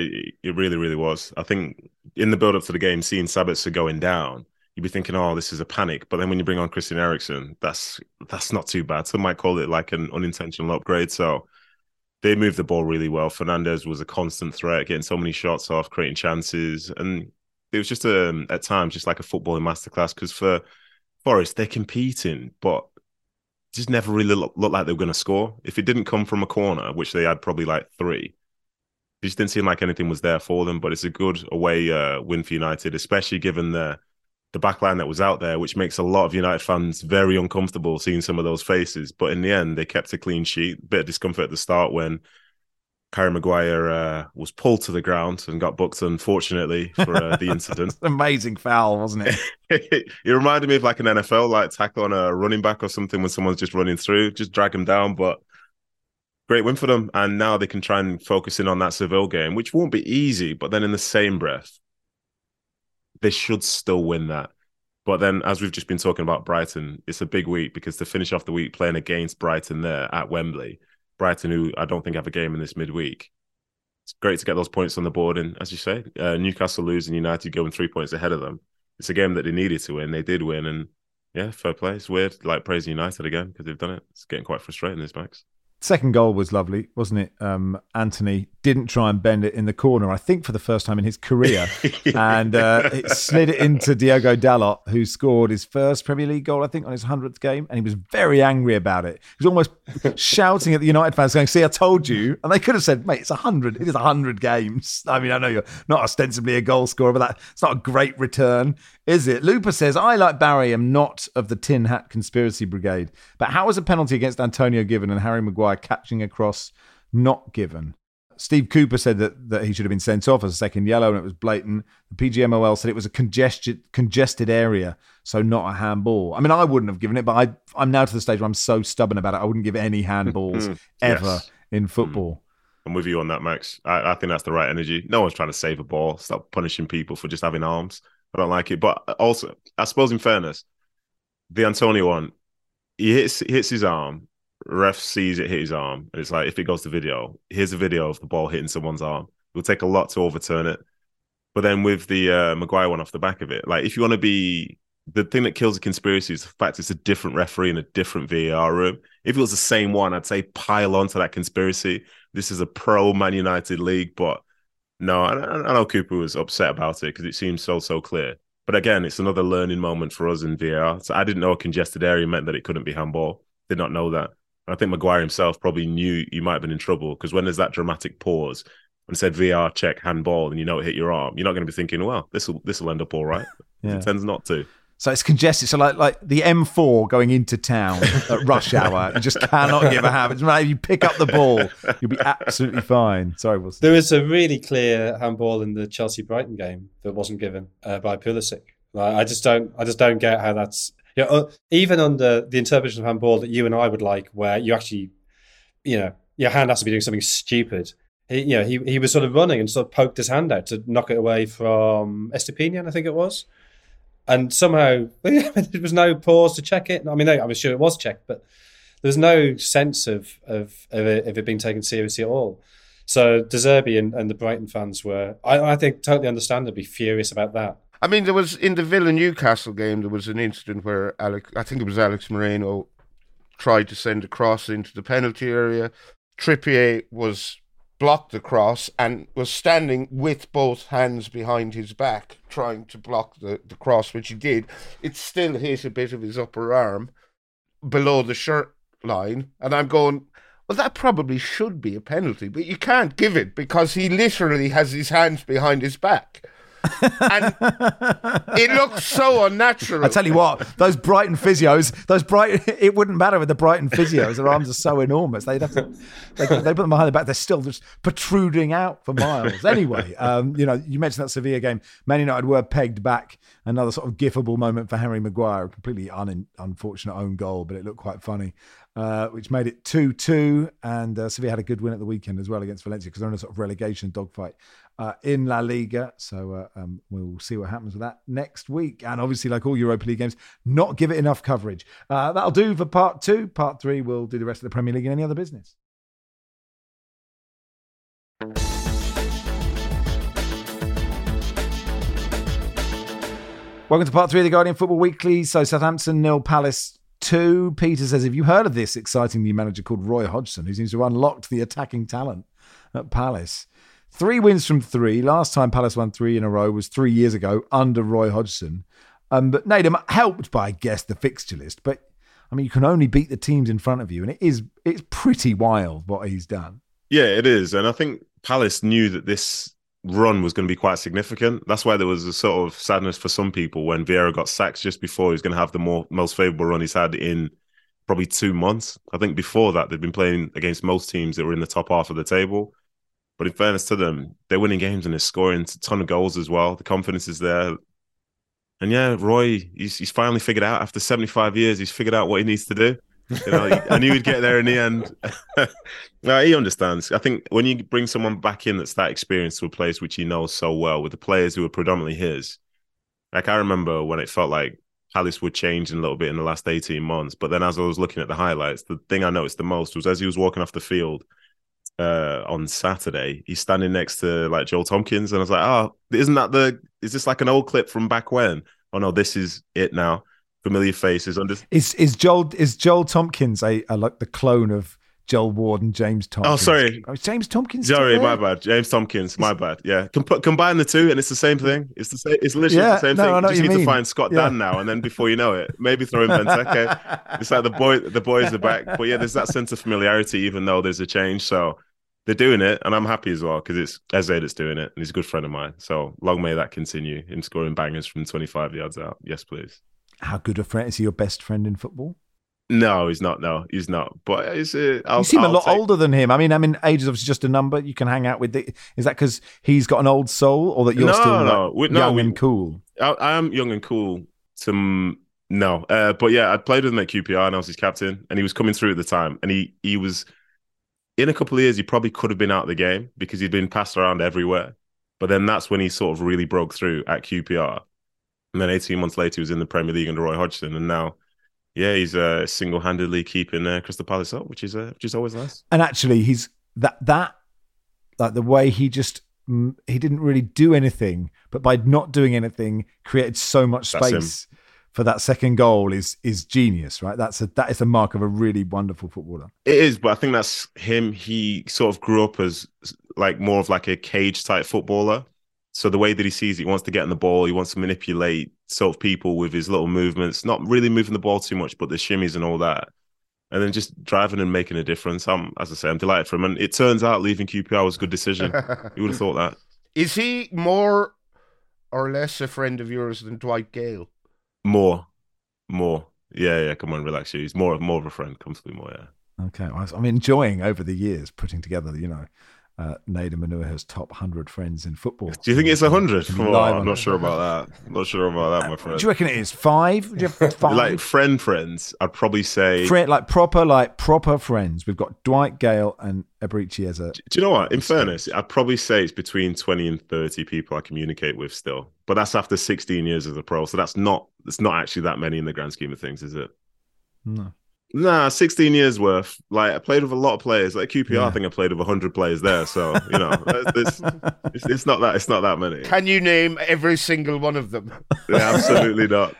it really, really was. I think in the build up to the game, seeing Sabitzer going down, you'd be thinking, "Oh, this is a panic." But then when you bring on Christian Eriksen, that's that's not too bad. Some might call it like an unintentional upgrade. So they moved the ball really well. Fernandes was a constant threat, getting so many shots off, creating chances, and it was just a at times just like a footballing masterclass. Because for Forest, they're competing, but just never really looked look like they were going to score. If it didn't come from a corner, which they had probably like three, just didn't seem like anything was there for them. But it's a good away uh, win for United, especially given the the backline that was out there, which makes a lot of United fans very uncomfortable seeing some of those faces. But in the end, they kept a clean sheet. Bit of discomfort at the start when Harry Maguire uh, was pulled to the ground and got booked, unfortunately, for uh, the incident. [LAUGHS] Amazing foul, wasn't it? [LAUGHS] it reminded me of like an NFL like tackle on a running back or something when someone's just running through, just drag him down. But great win for them, and now they can try and focus in on that Seville game, which won't be easy. But then in the same breath, they should still win that. But then, as we've just been talking about Brighton, it's a big week because to finish off the week playing against Brighton there at Wembley, Brighton, who I don't think have a game in this midweek, it's great to get those points on the board. And as you say, uh, Newcastle losing, United going three points ahead of them. It's a game that they needed to win. They did win, and yeah, fair play. It's weird, like praising United again because they've done it. It's getting quite frustrating. This Max. Second goal was lovely, wasn't it? Um, Antony didn't try and bend it in the corner, I think for the first time in his career, [LAUGHS] and uh, it slid it into Diogo Dalot, who scored his first Premier League goal, I think, on his hundredth game, and he was very angry about it. He was almost [LAUGHS] shouting at the United fans, going, "See, I told you!" And they could have said, "Mate, it's a hundred. It is a hundred games." I mean, I know you're not ostensibly a goal scorer, but that it's not a great return, is it? Looper says, "I like Barry, am not of the tin hat conspiracy brigade, but how was a penalty against Antonio given and Harry Maguire catching across not given?" Steve Cooper said that, that he should have been sent off as a second yellow and it was blatant. The PGMOL said it was a congested congested area, so not a handball. I mean, I wouldn't have given it, but I, I'm now to the stage where I'm so stubborn about it. I wouldn't give any handballs [LAUGHS] ever Yes. in mm. football. I'm with you on that, Max. I, I think that's the right energy. No one's trying to save a ball. Stop punishing people for just having arms. I don't like it. But also, I suppose in fairness, the Antonio one, he hits hits his arm. Ref sees it hit his arm, and it's like if it goes to video, here's a video of the ball hitting someone's arm. It will take a lot to overturn it. But then with the uh, Maguire one off the back of it, like if you want to be the thing that kills a conspiracy is the fact it's a different referee in a different VAR room. If it was the same one, I'd say pile onto that conspiracy. This is a pro Man United league, but no, I, I know Cooper was upset about it because it seems so so clear. But again, it's another learning moment for us in VR. So I didn't know a congested area meant that it couldn't be handball. Did not know that. And I think Maguire himself probably knew you might have been in trouble because when there's that dramatic pause and said VR check handball and you know it hit your arm, you're not going to be thinking, well, this will this will end up all right. [LAUGHS] Yeah. It tends not to. So it's congested. So like like the M4 going into town at [LAUGHS] rush hour, you just cannot give a hand. It's right, If you pick up the ball, you'll be absolutely fine. Sorry, Wilson. There was a really clear handball in the Chelsea Brighton game that wasn't given uh, by Pulisic. Like, I just don't, I just don't get how that's you know, uh, even under the interpretation of handball that you and I would like, where you actually, you know, your hand has to be doing something stupid. He, you know, he he was sort of running and sort of poked his hand out to knock it away from Estupiñán, I think it was, and somehow [LAUGHS] there was no pause to check it. I mean, I'm sure it was checked, but there was no sense of of of it, of it being taken seriously at all. So De Zerbi and, and the Brighton fans were, I, I think, totally understandably furious about that. I mean, there was in the Villa Newcastle game, there was an incident where Alex, I think it was Alex Moreno, tried to send a cross into the penalty area. Trippier was blocked the cross and was standing with both hands behind his back, trying to block the, the cross, which he did. It still hit a bit of his upper arm below the shirt line. And I'm going, well, that probably should be a penalty, but you can't give it because he literally has his hands behind his back and it looks so unnatural. I tell you what, those Brighton physios, those Brighton, [LAUGHS] it wouldn't matter with the Brighton physios. Their arms are so enormous. They'd have to, they, they put them behind the back. They're still just protruding out for miles. Anyway, um, you know, you mentioned that Sevilla game. Man United were pegged back. Another sort of gifable moment for Harry Maguire. A completely un- unfortunate own goal, but it looked quite funny. Uh, which made it 2 2. And uh, Sevilla had a good win at the weekend as well against Valencia because they're in a sort of relegation dogfight uh, in La Liga. So uh, um, we'll see what happens with that next week. And obviously, like all Europa League games, not give it enough coverage. Uh, that'll do for part two. Part three, we'll do the rest of the Premier League and any other business. Welcome to part three of the Guardian Football Weekly. So Southampton nil, Palace two. Peter says, "Have you heard of this exciting new manager called Roy Hodgson, who seems to have unlocked the attacking talent at Palace?" Three wins from three. Last time Palace won three in a row was three years ago under Roy Hodgson. Um, but Nedum helped by, I guess, the fixture list. But I mean, you can only beat the teams in front of you, and it is it's pretty wild what he's done. Yeah, it is, and I think Palace knew that this run was going to be quite significant. That's why there was a sort of sadness for some people when Vieira got sacked just before he was going to have the more most favourable run he's had in probably two months. I think before that they'd been playing against most teams that were in the top half of the table. But in fairness to them, they're winning games and they're scoring a ton of goals as well. The confidence is there. And yeah, Roy, he's, he's finally figured out after 75 years, he's figured out what he needs to do. You know, I knew he'd get there in the end. [LAUGHS] no, he understands. I think when you bring someone back in that's that experienced to a place which he knows so well, with the players who are predominantly his, like I remember when it felt like Palace were changing a little bit in the last 18 months. But then as I was looking at the highlights, the thing I noticed the most was as he was walking off the field, uh, on Saturday, he's standing next to like Joel Tomkins, and I was like, "Oh, isn't that the? Is this like an old clip from back when? Oh no, this is it now. Familiar faces under. Is is Joel is Joel Tomkins a, a like the clone of Joel Ward and James oh, Tomkins? Oh, sorry, oh, James Tomkins. Sorry, my bad. James Tomkins, my bad. Yeah, Com- combine the two, and it's the same thing. It's the same. It's literally yeah, the same no, thing. You just you need mean. to find Scott yeah. Dann now, and then before you know it, maybe throw in Benteke. [LAUGHS] it's like the boy, the boys are back. But yeah, there's that sense of familiarity, even though there's a change. So they're doing it, and I'm happy as well because it's Eze that's doing it, and he's a good friend of mine. So long may that continue. Him scoring bangers from 25 yards out. Yes, please. How good a friend is he? Your best friend in football? No, he's not. No, he's not. But it's, uh, you seem I'll a lot take... older than him. I mean, I mean, age is obviously just a number. You can hang out with. The, is that because he's got an old soul, or that you're no, still no, like, no, young we, and cool? I, I, am young and cool. To no, uh, but yeah, I played with him at QPR, and I was his captain, and he was coming through at the time, and he he was in a couple of years, he probably could have been out of the game because he'd been passed around everywhere. But then that's when he sort of really broke through at QPR. And then 18 months later, he was in the Premier League under Roy Hodgson. And now, yeah, he's uh, single handedly keeping uh, Crystal Palace up, which is uh, which is always nice. And actually, he's that, that, like the way he just, he didn't really do anything, but by not doing anything, created so much space for that second goal is is genius, right? That's a that is a mark of a really wonderful footballer. It is, but I think that's him. He sort of grew up as like more of like a cage type footballer. So the way that he sees it, he wants to get in the ball, he wants to manipulate sort of people with his little movements, not really moving the ball too much, but the shimmies and all that. And then just driving and making a difference. I'm, as I say, I'm delighted for him. And it turns out leaving QPR was a good decision. [LAUGHS] you would have thought that. Is he more or less a friend of yours than Dwight Gayle? More, more. Yeah, yeah. Come on, relax. You. He's more, more of a friend. Comfortably more. Yeah. Okay. I'm enjoying over the years putting together, you know, uh, Nedum Onuoha's top 100 friends in football. Do you think it's 100? Oh, I'm not sure about that. not sure about that, my friend. Do you reckon it is five? Do you have [LAUGHS] five? like friend friends, I'd probably say. Friend, like proper, like proper friends. We've got Dwight Gayle and Eberechi as a. Do you know what? In fairness, I'd probably say it's between 20 and 30 people I communicate with still. But that's after 16 years as a pro. So that's not, it's not actually that many in the grand scheme of things, is it? No. Nah, 16 years worth. Like I played with a lot of players. Like QPR, Yeah. I think I played with 100 players there. So you know, [LAUGHS] it's, it's, it's not that. It's not that many. Can you name every single one of them? Yeah, absolutely not.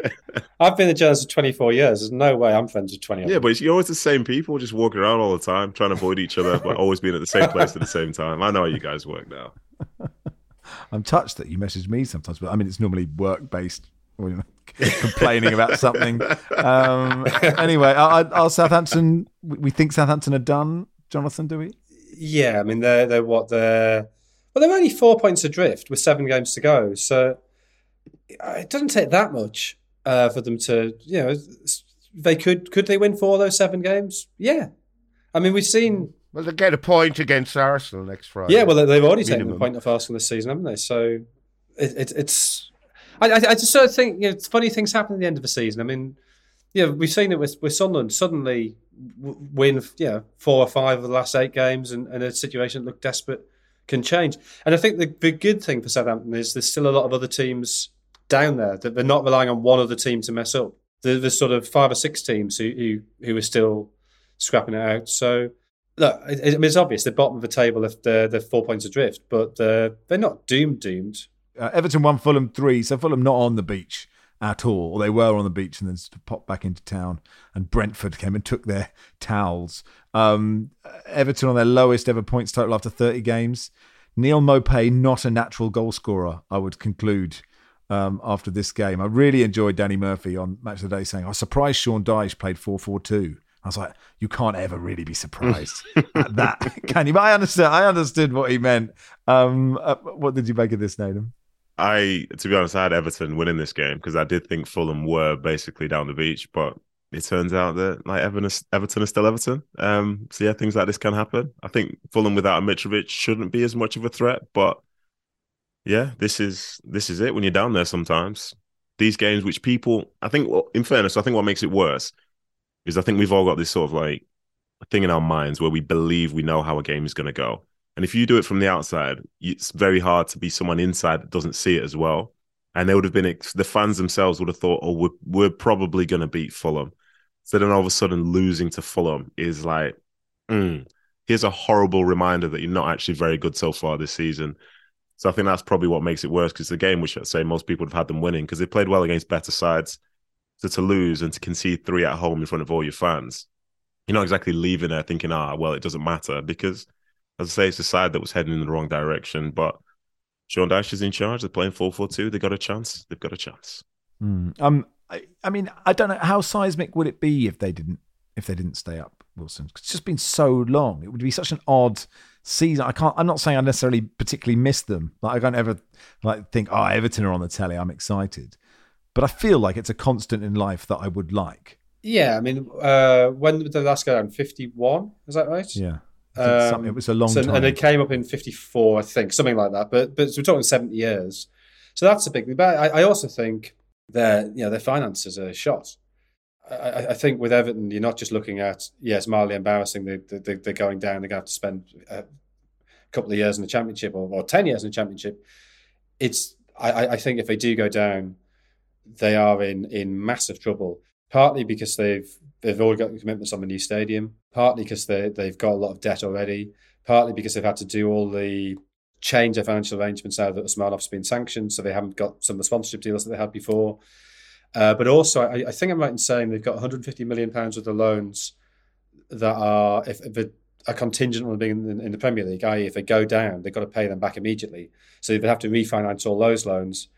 [LAUGHS] I've been a journalist for 24 years. There's no way I'm friends with 20 of yeah, but it's, you're always the same people, just walking around all the time, trying to avoid each other, but always being at the same place at the same time. I know how you guys work now. [LAUGHS] I'm touched that you message me sometimes, but I mean, it's normally work based. Or, you know, complaining about something. Um, anyway, are, I, our Southampton. We we think Southampton are done. Jonathan, do we? Yeah, I mean they're they're what they're well they're only four points adrift with seven games to go, so uh, it doesn't take that much uh, for them to you know they could could they win four of those seven games? Yeah, I mean we've seen Well, they get a point against Arsenal next Friday. yeah well they- they've already taken Minimum. a point off Arsenal this season, haven't they? So it, it, it's I, I just sort of think you know funny things happen at the end of the season. I mean. Yeah, we've seen it with, with Sunderland. Suddenly, win know four or five of the last eight games, and, and a situation that looked desperate can change. And I think the, the good thing for Southampton is there's still a lot of other teams down there that they're not relying on one other team to mess up. There- There's sort of five or six teams who who, who are still scrapping it out. So look, it, I mean, it's obvious the bottom of the table if they're, they're four points adrift, but they're, they're not doomed doomed. Uh, Everton won Fulham three, so Fulham not on the beach at all. Or they were on the beach and then sort of popped back into town. And Brentford came and took their towels. Um, Everton on their lowest ever points total after 30 games. Neal Maupay, not a natural goal scorer, I would conclude. Um, after this game, I really enjoyed Danny Murphy on Match of the Day saying, "I was surprised Sean Dyche played 4-4-2." I was like, "You can't ever really be surprised [LAUGHS] at that, can you?" But I understood. I understood what he meant. Um, uh, what did you make of this, Nathan? I, to be honest, I had Everton winning this game because I did think Fulham were basically down the beach, but it turns out that like Everton is, Everton is still Everton. Um, so yeah, things like this can happen. I think Fulham without Mitrovic shouldn't be as much of a threat, but yeah, this is this is it. When you're down there, sometimes these games, which people, I think, in fairness, I think what makes it worse is I think we've all got this sort of like thing in our minds where we believe we know how a game is going to go. And if you do it from the outside, it's very hard to be someone inside that doesn't see it as well. And they would have been the fans themselves would have thought, oh, we're, we're probably going to beat Fulham. So then all of a sudden, losing to Fulham is like, mm, here's a horrible reminder that you're not actually very good so far this season. So I think that's probably what makes it worse because the game, which I'd say most people have had them winning because they played well against better sides. So to lose and to concede three at home in front of all your fans, you're not exactly leaving there thinking, ah, well, it doesn't matter because, as I say, it's a side that was heading in the wrong direction. But Sean Dyche is in charge. They're playing 4 4 2. They've got a chance. They've got a chance. Mm. Um, I, I mean, I don't know how seismic would it be if they didn't if they didn't stay up, Wilson. 'Cause It's just been so long. It would be such an odd season. I can't. I'm not saying I necessarily particularly miss them. Like I don't ever like think, oh, Everton are on the telly. I'm excited, but I feel like it's a constant in life that I would like. Yeah, I mean, uh, when did the last go down? 51? Is that right? Yeah, I think Um, it was a long so- time. And it came up in 54, I think, something like that. But but we're talking 70 years. So that's a big thing. But I, I also think their, you know, their finances are shot. I, I- think with Everton, you're not just looking at, yes, mildly embarrassing, they, they, they're going down, they're going to have to spend a couple of years in the championship or, or 10 years in the championship. It's, I, I- I think if they do go down, they are in, in massive trouble. Partly because they've they've already got commitments on the new stadium. Partly because they they've got a lot of debt already. Partly because they've had to do all the change their financial arrangements now that Usmanov's been sanctioned, so they haven't got some of the sponsorship deals that they had before. Uh, but also, I, I think I'm right in saying they've got 150 million pounds worth of loans that are if, if contingent on being in, in the Premier League. I.e., if they go down, they've got to pay them back immediately. So they have to refinance all those loans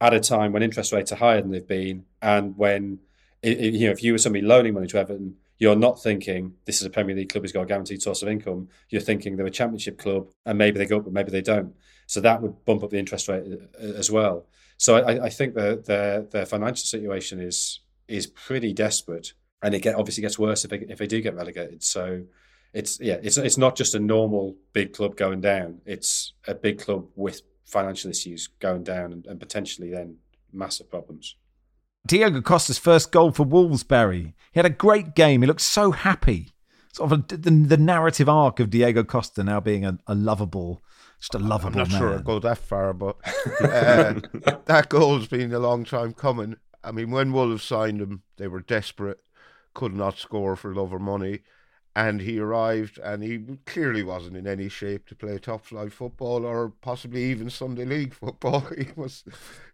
at a time when interest rates are higher than they've been, and when i- i- you know if you were somebody loaning money to Everton, you're not thinking this is a Premier League club who's got a guaranteed source of income. You're thinking they're a Championship club, and maybe they go up, but maybe they don't. So that would bump up the interest rate uh, as well. So I, I think their their financial situation is is pretty desperate, and it get, obviously gets worse if they, if they do get relegated. So it's yeah, it's it's not just a normal big club going down. It's a big club with financial issues going down and, and potentially then massive problems. Diego Costa's first goal for Wolvesbury. He had a great game. He looked so happy. Sort of a, the, the narrative arc of Diego Costa now being a, a lovable, just a I'm lovable not man. sure I'd go that far, but uh, [LAUGHS] that goal's been a long time coming. I mean, when Wolves signed him, they were desperate. could not score for love or money. And he arrived, and he clearly wasn't in any shape to play top flight football or possibly even Sunday League football. [LAUGHS] He was,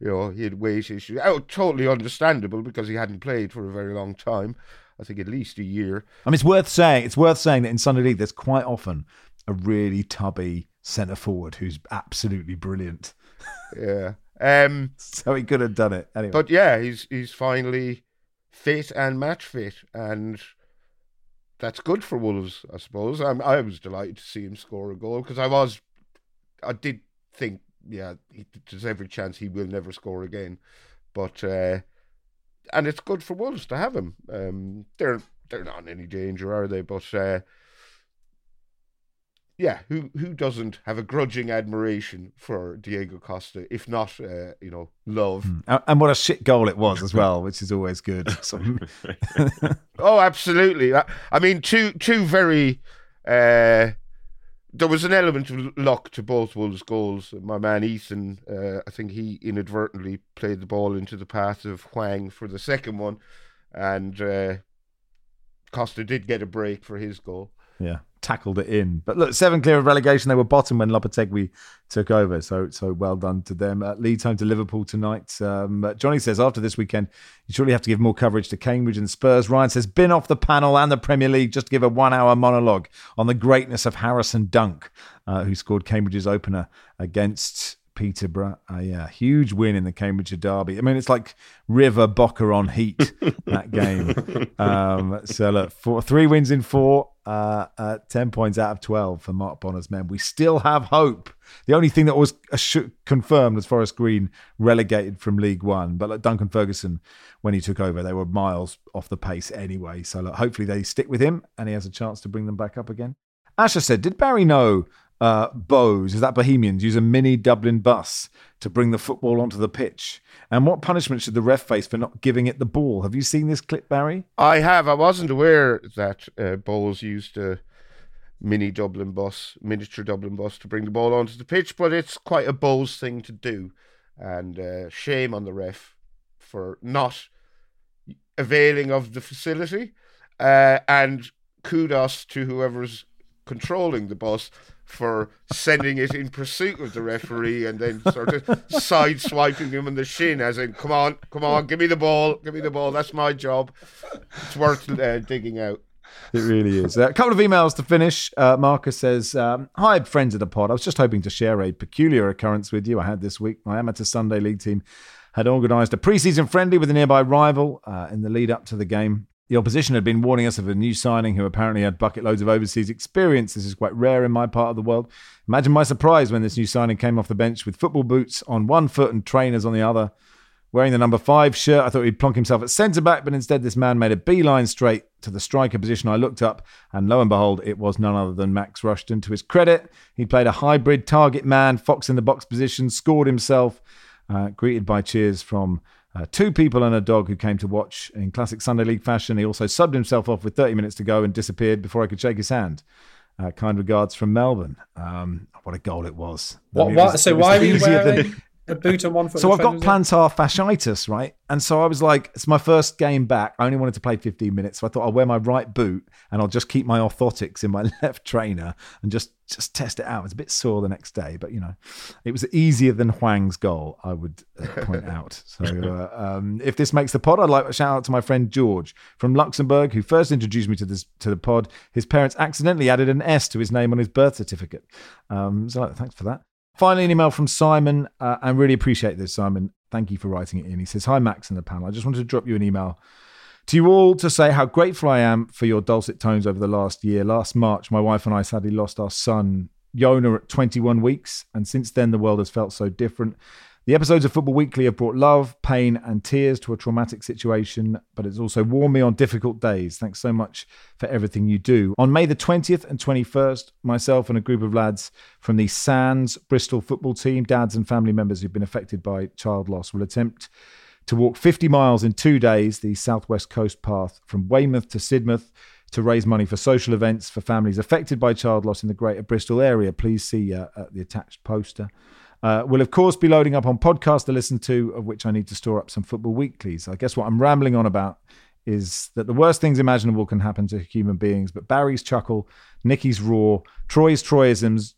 you know, he had weight issues. Oh, totally understandable because he hadn't played for a very long time. I think at least a year. I mean, it's worth saying. It's worth saying that in Sunday League, there's quite often a really tubby centre forward who's absolutely brilliant. Yeah. Um, [LAUGHS] so he could have done it anyway. But yeah, he's he's finally fit and match fit, and that's good for Wolves, I suppose. I'm, I was delighted to see him score a goal because I was, I did think, yeah, he, there's every chance he will never score again, but uh, and it's good for Wolves to have him. Um, they're they're not in any danger, are they? But uh, yeah, who who doesn't have a grudging admiration for Diego Costa, if not, uh, you know, love? Mm. And what a shit goal it was as well, which is always good. [LAUGHS] [LAUGHS] oh, absolutely. I mean, two two very. Uh, there was an element of luck to both Wolves' goals. My man Ethan, uh, I think he inadvertently played the ball into the path of Huang for the second one, and uh, Costa did get a break for his goal. Yeah, tackled it in. But look, seven clear of relegation. They were bottom when Lopetegui took over. So so well done to them. Uh, Leeds home to Liverpool tonight. Um, Johnny says after this weekend, you surely have to give more coverage to Cambridge and Spurs. Ryan says been off the panel and the Premier League just to give a one-hour monologue on the greatness of Harrison Dunk, uh, who scored Cambridge's opener against Peterborough. A huge win in the Cambridgeshire Derby. I mean, it's like River Boca on heat, [LAUGHS] that game. Um, so, look, four, three wins in four, uh, uh, 10 points out of 12 for Mark Bonner's men. We still have hope. The only thing that was confirmed was Forest Green relegated from League One. But like Duncan Ferguson, when he took over, they were miles off the pace anyway. So, look, hopefully they stick with him and he has a chance to bring them back up again. Asher said, Did Barry know uh, is that Bohemians, use a mini Dublin bus to bring the football onto the pitch? And what punishment should the ref face for not giving it the ball? Have you seen this clip, Barry? I have. I wasn't aware that uh, used a mini Dublin bus, miniature Dublin bus to bring the ball onto the pitch, but it's quite a Bohs thing to do. And uh, shame on the ref for not availing of the facility. Uh, and kudos to whoever's controlling the bus for sending it in pursuit of the referee and then sort of side swiping him in the shin, as in, come on, come on, give me the ball, give me the ball, that's my job. It's worth uh, digging out. It really is. A couple of emails to finish. Uh, Marcus says, um, Hi, friends of the pod. I was just hoping to share a peculiar occurrence with you I had this week. My amateur Sunday league team had organised a pre-season friendly with a nearby rival uh, in the lead up to the game. The opposition had been warning us of a new signing who apparently had bucket loads of overseas experience. This is quite rare in my part of the world. Imagine my surprise when this new signing came off the bench with football boots on one foot and trainers on the other. Wearing the number five shirt, I thought he'd plonk himself at centre back, but instead this man made a beeline straight to the striker position. I looked up, and lo and behold, it was none other than Max Rushden. To his credit, he played a hybrid target man, fox in the box position, scored himself, uh, greeted by cheers from uh, two people and a dog who came to watch in classic Sunday League fashion. He also subbed himself off with 30 minutes to go and disappeared before I could shake his hand. Uh, kind regards from Melbourne. Um, what a goal it was. What, I mean, what? Was, so why are you wearing than... a boot on one foot? So I've got plantar fasciitis, right? And so I was like, it's my first game back. I only wanted to play 15 minutes. So I thought I'll wear my right boot and I'll just keep my orthotics in my [LAUGHS] left trainer and just just test it out. It's a bit sore the next day, but you know, it was easier than Huang's goal, I would uh, point out. [LAUGHS] So uh, um, if this makes the pod, I'd like to shout out to my friend George from Luxembourg, who first introduced me to this to the pod. His parents accidentally added an S to his name on his birth certificate. Um, so thanks for that. Finally, an email from Simon. Uh, I really appreciate this, Simon. Thank you for writing it in. He says, Hi, Max and the panel. I just wanted to drop you an email to you all to say how grateful I am for your dulcet tones over the last year. Last March, my wife and I sadly lost our son, Yona, at 21 weeks. And since then, the world has felt so different. The episodes of Football Weekly have brought love, pain, and tears to a traumatic situation, but it's also warmed me on difficult days. Thanks so much for everything you do. On May the 20th and 21st, myself and a group of lads from the Sands Bristol football team, dads and family members who've been affected by child loss, will attempt to walk 50 miles in two days, the Southwest Coast Path from Weymouth to Sidmouth to raise money for social events for families affected by child loss in the Greater Bristol area. Please see uh, the attached poster. Uh, we'll, of course, be loading up on podcasts to listen to, of which I need to store up some football weeklies. I guess what I'm rambling on about is that the worst things imaginable can happen to human beings, but Barry's chuckle, Nicky's roar, Troy's Troyisms,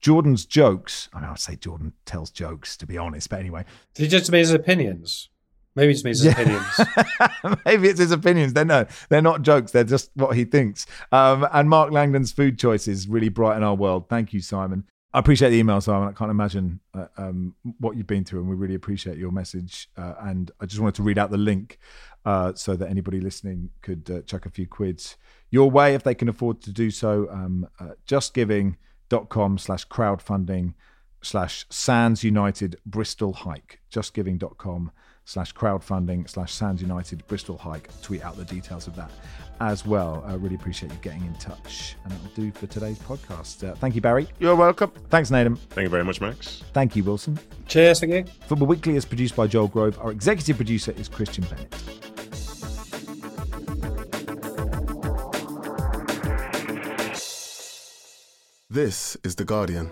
Jordan's jokes. I mean, I would say Jordan tells jokes, to be honest, but anyway. Did he just mean his opinions? Maybe means his opinions. [LAUGHS] Maybe it's his opinions. They're no, they're not jokes. They're just what he thinks. Um, and Mark Langdon's food choices really brighten our world. Thank you, Simon. I appreciate the email, Simon. I can't imagine uh, um, what you've been through, and we really appreciate your message. Uh, and I just wanted to read out the link uh, so that anybody listening could uh, chuck a few quids your way if they can afford to do so. Um, uh, justgiving.com slash crowdfunding slash Sands United Bristol Hike. Justgiving.com slash crowdfunding slash Sands United Bristol Hike. Tweet out the details of that as well. I really appreciate you getting in touch. And that'll do for today's podcast. Uh, thank you, Barry. You're welcome. Thanks, Nedum. Thank you very much, Max. Thank you, Wilson. Cheers, thank you. Football Weekly is produced by Joel Grove. Our executive producer is Christian Bennett. This is The Guardian.